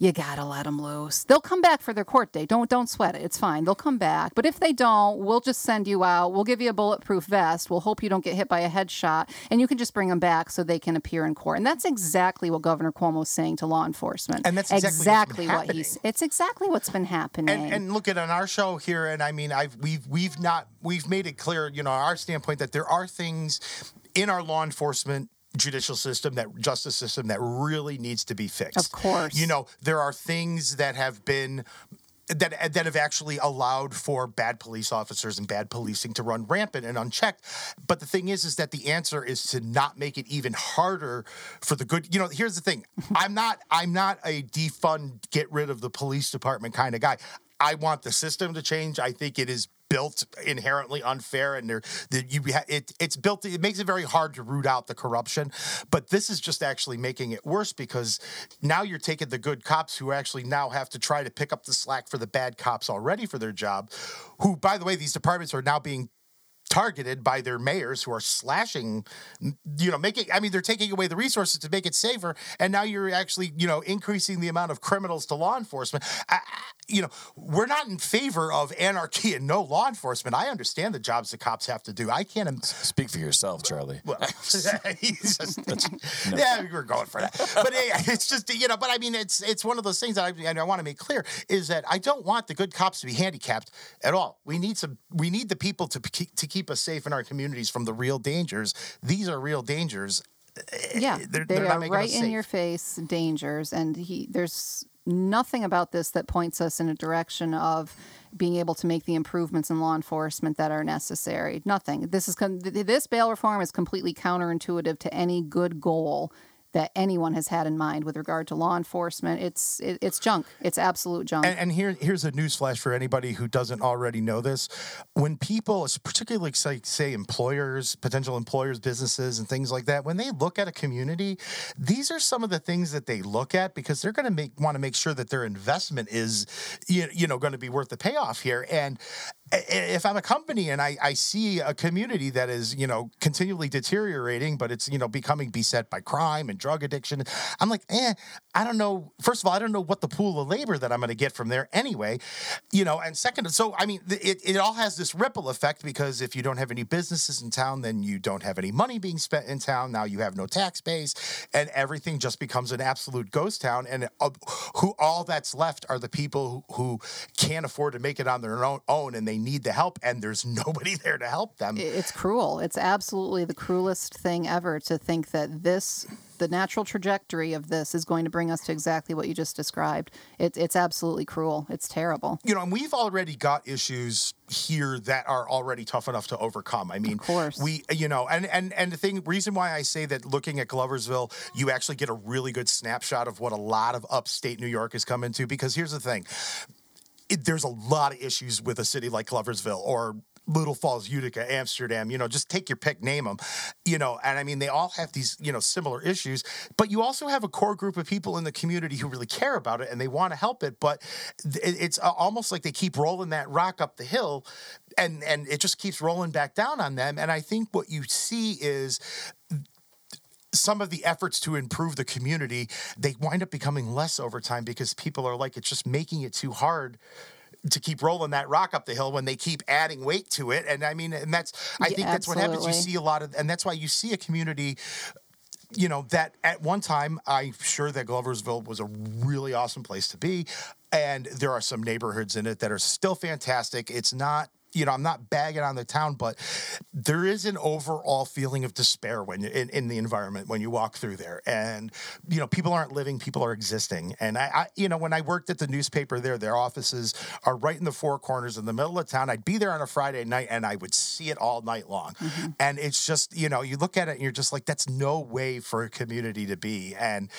Speaker 3: you got to let them loose. They'll come back for their court date. Don't don't sweat it. It's fine. They'll come back. But if they don't, we'll just send you out. We'll give you a bulletproof vest. We'll hope you don't get hit by a headshot and you can just bring them back so they can appear in court." And that's exactly what Governor Cuomo Cuomo's saying to law enforcement.
Speaker 1: And that's exactly what's
Speaker 3: what he's. It's exactly what's been happening.
Speaker 1: and, and look at on our show here, and I mean, I've we've we've not we've made it clear, you know, our standpoint that there are things in our law enforcement judicial system that justice system that really needs to be fixed
Speaker 3: Of course.
Speaker 1: you know there are things that have been that that have actually allowed for bad police officers and bad policing to run rampant and unchecked. But the thing is, is that the answer is to not make it even harder for the good. You know, here's the thing: mm-hmm. I'm not I'm not a defund, get rid of the police department kind of guy. I want the system to change. I think it is built inherently unfair and that you it it's built it makes it very hard to root out the corruption but this is just actually making it worse because now you're taking the good cops who actually now have to try to pick up the slack for the bad cops already for their job who by the way these departments are now being targeted by their mayors who are slashing you know making i mean they're taking away the resources to make it safer and now you're actually you know increasing the amount of criminals to law enforcement I, you know, we're not in favor of anarchy and no law enforcement. I understand the jobs the cops have to do. I can't. Im-
Speaker 2: Speak for yourself, Charlie.
Speaker 1: Well, just, yeah, we're going for that. But hey, it's just you know. But I mean, it's it's one of those things that I, and I want to make clear is that I don't want the good cops to be handicapped at all. We need some. We need the people to to keep us safe in our communities from the real dangers. These are real dangers.
Speaker 3: Eh, yeah, eh, they're, they they're are right in your face dangers, and he there's nothing about this that points us in a direction of being able to make the improvements in law enforcement that are necessary. Nothing. This is this bail reform is completely counterintuitive to any good goal that anyone has had in mind with regard to law enforcement. It's it, it's junk. It's absolute junk.
Speaker 1: And, and here here's a newsflash for anybody who doesn't already know this: when people, particularly say, say employers, potential employers, businesses, and things like that, when they look at a community, these are some of the things that they look at because they're going to make want to make sure that their investment is you, you know going to be worth the payoff here. And if I'm a company and I, I see a community that is, you know, continually deteriorating, but it's, you know, becoming beset by crime and drug addiction, I'm like, eh, I don't know. First of all, I don't know what the pool of labor that I'm going to get from there anyway, you know, and second, so I mean, it, it all has this ripple effect because if you don't have any businesses in town, then you don't have any money being spent in town. Now you have no tax base and everything just becomes an absolute ghost town. And uh, who all that's left are the people who, who can't afford to make it on their own, own and they need the help and there's nobody there to help them.
Speaker 3: It's cruel. It's absolutely the cruelest thing ever to think that this the natural trajectory of this is going to bring us to exactly what you just described. It, it's absolutely cruel. It's terrible.
Speaker 1: You know, and we've already got issues here that are already tough enough to overcome. I mean,
Speaker 3: of course.
Speaker 1: we, you know, and and and the thing, reason why I say that looking at Gloversville, you actually get a really good snapshot of what a lot of upstate New York is coming to. Because here's the thing it, there's a lot of issues with a city like Gloversville or Little Falls, Utica, Amsterdam, you know, just take your pick, name them, you know, and I mean, they all have these, you know, similar issues, but you also have a core group of people in the community who really care about it and they want to help it, but it's uh, almost like they keep rolling that rock up the hill and, and it just keeps rolling back down on them. And I think what you see is some of the efforts to improve the community, they wind up becoming less over time because people are like, it's just making it too hard to keep rolling that rock up the hill when they keep adding weight to it. And I mean, and that's, I yeah, think that's absolutely. what happens. You see a lot of, and that's why you see a community you know that at one time i'm sure that gloversville was a really awesome place to be and there are some neighborhoods in it that are still fantastic it's not you know, I'm not bagging on the town, but there is an overall feeling of despair when in, in the environment when you walk through there, and you know, people aren't living, people are existing. And I, I, you know, when I worked at the newspaper there, their offices are right in the four corners in the middle of town. I'd be there on a Friday night, and I would see it all night long. Mm-hmm. And it's just, you know, you look at it and you're just like, that's no way for a community to be. And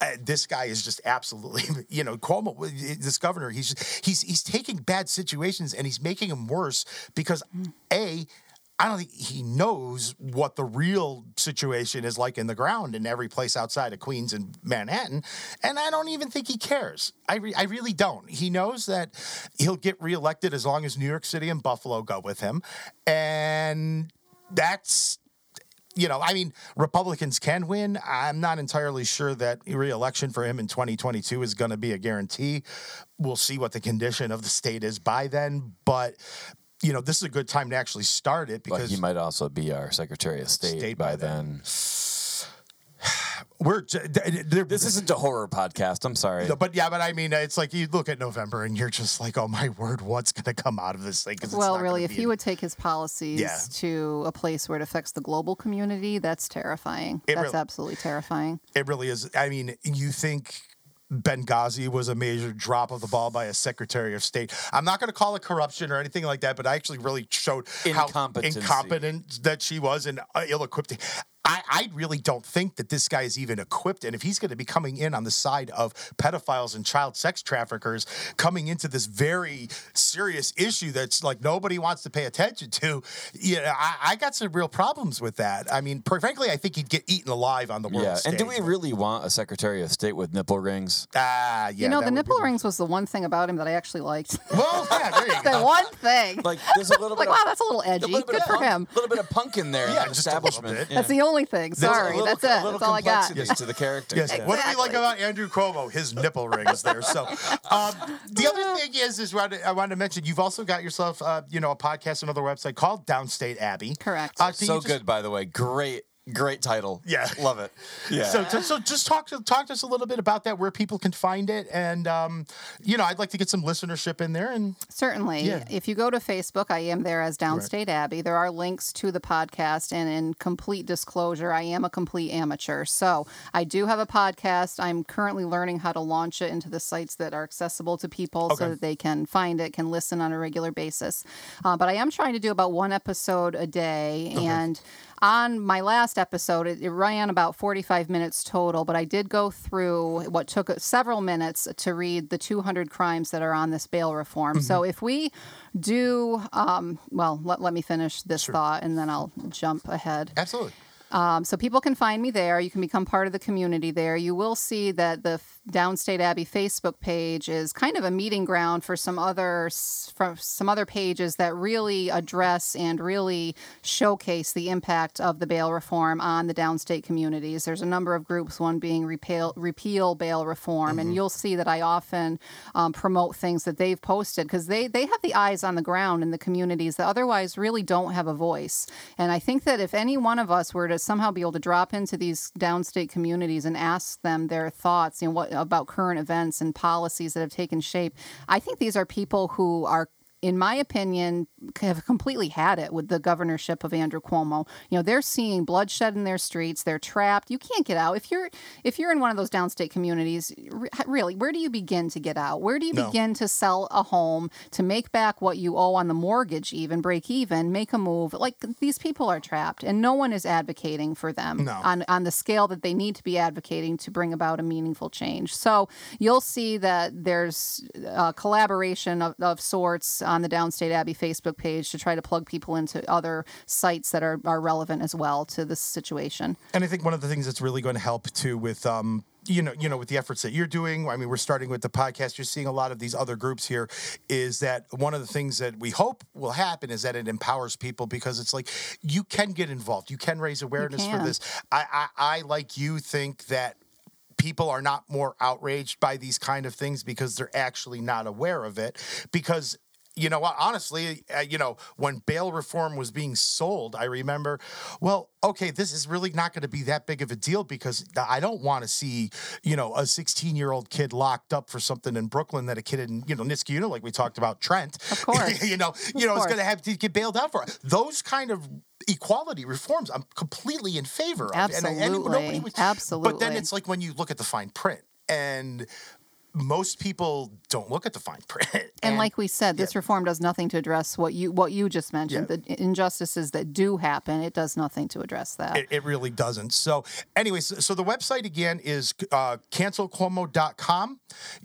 Speaker 1: uh, this guy is just absolutely, you know, Cuomo, this governor, he's he's he's taking bad situations and he's making them worse because a I don't think he knows what the real situation is like in the ground in every place outside of Queens and Manhattan. And I don't even think he cares. I, re- I really don't. He knows that he'll get reelected as long as New York City and Buffalo go with him. And that's you know, I mean, Republicans can win. I'm not entirely sure that reelection for him in 2022 is going to be a guarantee. We'll see what the condition of the state is by then, but you know, this is a good time to actually start it because
Speaker 2: he might also be our Secretary of State, state by, by then. then
Speaker 1: we're
Speaker 2: this isn't a horror podcast. I'm sorry,
Speaker 1: no, but yeah, but I mean, it's like you look at November and you're just like, oh my word, what's going to come out of this thing?
Speaker 3: Well, really, if he would take his policies yeah. to a place where it affects the global community, that's terrifying. It that's really, absolutely terrifying.
Speaker 1: It really is. I mean, you think Benghazi was a major drop of the ball by a Secretary of State. I'm not going to call it corruption or anything like that, but I actually really showed how incompetent that she was and uh, ill-equipped. I, I really don't think that this guy is even equipped. And if he's going to be coming in on the side of pedophiles and child sex traffickers, coming into this very serious issue that's like nobody wants to pay attention to, yeah, I, I got some real problems with that. I mean, per- frankly, I think he'd get eaten alive on the world
Speaker 2: Yeah,
Speaker 1: stage.
Speaker 2: and do we really want a Secretary of State with nipple rings?
Speaker 1: Ah, yeah.
Speaker 3: you know, the nipple rings was the one thing about him that I actually liked.
Speaker 1: Well, yeah, there you go.
Speaker 3: the one thing.
Speaker 2: Like, there's a little
Speaker 3: like,
Speaker 2: bit
Speaker 3: wow, that's a little
Speaker 2: a
Speaker 3: edgy.
Speaker 2: little bit
Speaker 3: Good for
Speaker 2: punk,
Speaker 3: him.
Speaker 2: little bit of punk in there.
Speaker 1: Yeah,
Speaker 2: in
Speaker 1: just a
Speaker 2: establishment.
Speaker 1: bit.
Speaker 2: Yeah.
Speaker 3: That's the only thing. Sorry,
Speaker 2: little-
Speaker 3: that's
Speaker 2: a
Speaker 3: it.
Speaker 2: little
Speaker 3: That's all I got.
Speaker 2: complexity to the character.
Speaker 1: Yes.
Speaker 2: Yeah.
Speaker 1: What do we like about Andrew Cuomo? His nipple rings there. So, um, the other thing is, is what I wanted to mention. You've also got yourself, uh, you know, a podcast, another website called Downstate Abbey.
Speaker 3: Correct.
Speaker 1: Uh,
Speaker 2: So
Speaker 1: just-
Speaker 2: good, by the way. Great, great title.
Speaker 1: Yeah.
Speaker 2: love it. Yeah.
Speaker 1: So, so, so just talk to talk to us a little bit about that, where people can find it, and um, you know, I'd like to get some listenership in there. And
Speaker 3: Certainly.
Speaker 1: Yeah.
Speaker 3: If you go to Facebook, I am there as Downstate Abbey. There are links to the podcast, and in complete disclosure, I am a complete amateur. So I do have a podcast. I'm currently learning how to launch it into the sites that are accessible to people
Speaker 1: Okay.
Speaker 3: so that they can find it, can listen on a regular basis. Uh, but I am trying to do about one episode a day. And on my last episode, it, it ran about 45 minutes total, but I did go through what took several minutes to read the 200 crimes that are on this bail reform. So if we do, um, well, let, let me finish this thought and then I'll jump ahead.
Speaker 1: absolutely,
Speaker 3: Um, so people can find me there. You can become part of the community there. You will see that the Downstate Abbey Facebook page is kind of a meeting ground for some other for some other pages that really address and really showcase the impact of the bail reform on the downstate communities. There's a number of groups, one being repeal, repeal bail reform, and you'll see that I often um, promote things that they've posted because they they have the eyes on the ground in the communities that otherwise really don't have a voice. And I think that if any one of us were to somehow be able to drop into these downstate communities and ask them their thoughts, you know, what about current events and policies that have taken shape, I think these are people who are in my opinion, have completely had it with the governorship of Andrew Cuomo. You know, they're seeing bloodshed in their streets. They're trapped. You can't get out if you're if you're in one of those downstate communities. re- Really, where do you begin to get out? Where do you
Speaker 1: No.
Speaker 3: begin to sell a home to make back what you owe on the mortgage? Even break even, make a move. Like these people are trapped, and no one is advocating for them
Speaker 1: No.
Speaker 3: on on the scale that they need to be advocating to bring about a meaningful change. So you'll see that there's a collaboration of, of sorts on the Downstate Abbey Facebook page to try to plug people into other sites that are, are relevant as well to this situation.
Speaker 1: and I think one of the things that's really going to help too with um, you know, you know, with the efforts that you're doing. I mean, we're starting with the podcast. You're seeing a lot of these other groups here. Is that one of the things that we hope will happen? Is that it empowers people because it's like you can get involved. You can raise awareness for this. I, I, I like you think that people are not more outraged by these kind of things because they're actually not aware of it because you know what honestly uh, you know when bail reform was being sold i remember well okay this is really not going to be that big of a deal because i don't want to see you know a 16 year old kid locked up for something in brooklyn that a kid in you know niskayuna like we talked about trent
Speaker 3: Of course.
Speaker 1: you know you know is going to have to get bailed out for those kind of equality reforms i'm completely in favor of And and
Speaker 3: Absolutely.
Speaker 1: nobody was- but then it's like when you look at the fine print and most people don't look at the fine print.
Speaker 3: And, like we said, this reform does nothing to address what you what you just mentioned.
Speaker 1: Yeah.
Speaker 3: The injustices that do happen, it does nothing to address that.
Speaker 1: It, it really doesn't. So, anyways, so, the website again is uh, cancelcuomo.com.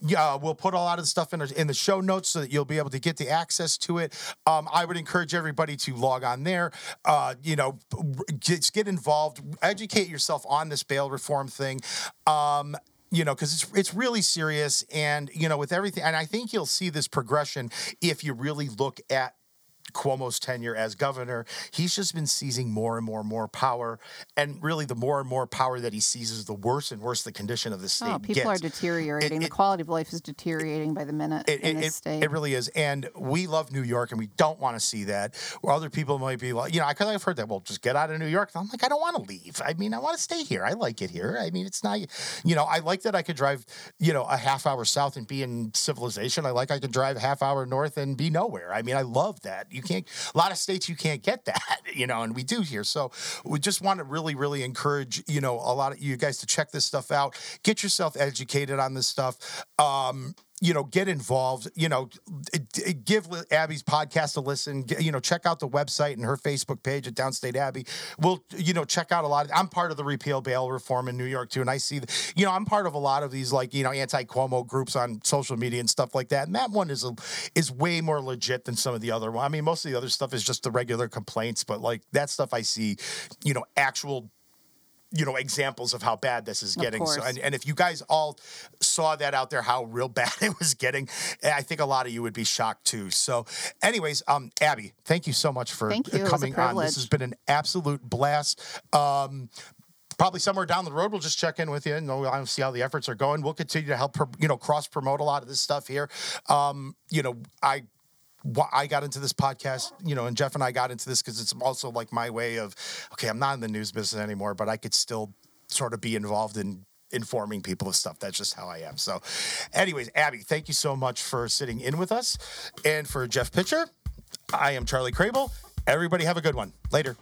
Speaker 1: Yeah, we'll put a lot of the stuff in the, in the show notes so that you'll be able to get the access to it. Um, I would encourage everybody to log on there. Uh, you know, just get involved, educate yourself on this bail reform thing. Um, you know, because it's it's really serious, and you know, with everything, and I think you'll see this progression if you really look at Cuomo's tenure as governor, he's just been seizing more and more and more power. And really, the more and more power that he seizes, the worse and worse the condition of the oh, state
Speaker 3: Oh, people
Speaker 1: gets.
Speaker 3: are deteriorating. the
Speaker 1: it-
Speaker 3: quality of life is deteriorating by the minute
Speaker 1: It,
Speaker 3: in
Speaker 1: it,
Speaker 3: this state.
Speaker 1: it really is. And we love New York and we don't want to see that. Where other people might be like, you know, because I've heard that, well, just get out of New York. And I'm like, I don't want to leave. I mean, I want to stay here. I like it here. I mean, it's not, you know, I like that I could drive, you know, a half hour south and be in civilization. I like I could drive a half hour north and be nowhere. I mean, I love that. You can't, a lot of states you can't get that, you know, and we do here. So we just want to really, really encourage, you know, a lot of you guys to check this stuff out, get yourself educated on this stuff. Um, you know, get involved. You know, give Abby's podcast a listen. You know, check out the website and her Facebook page at Downstate Abbey. We'll, you know, check out a lot. Of, I'm part of the repeal bail reform in New York too, and I see, the, you know, I'm part of a lot of these like you know anti Cuomo groups on social media and stuff like that. And that one is a, is way more legit than some of the other one. I mean, most of the other stuff is just the regular complaints, but like that stuff I see, you know, actual you know examples of how bad this is getting so and, and if you guys all saw that out there how real bad it was getting i think a lot of you would be shocked too so anyways um abby thank you so much for
Speaker 3: Thank you. It was a
Speaker 1: coming on this has been an absolute blast um Probably somewhere down the road, we'll just check in with you and I'll see how the efforts are going. We'll continue to help, you know, cross promote a lot of this stuff here. Um, you know, I I got into this podcast, you know, and Jeff and I got into this because it's also like my way of, okay, I'm not in the news business anymore, but I could still sort of be involved in informing people of stuff. That's just how I am. So, anyways, Abby, thank you so much for sitting in with us. And for Jeff Pitcher, I am Charlie Crable. Everybody have a good one. Later.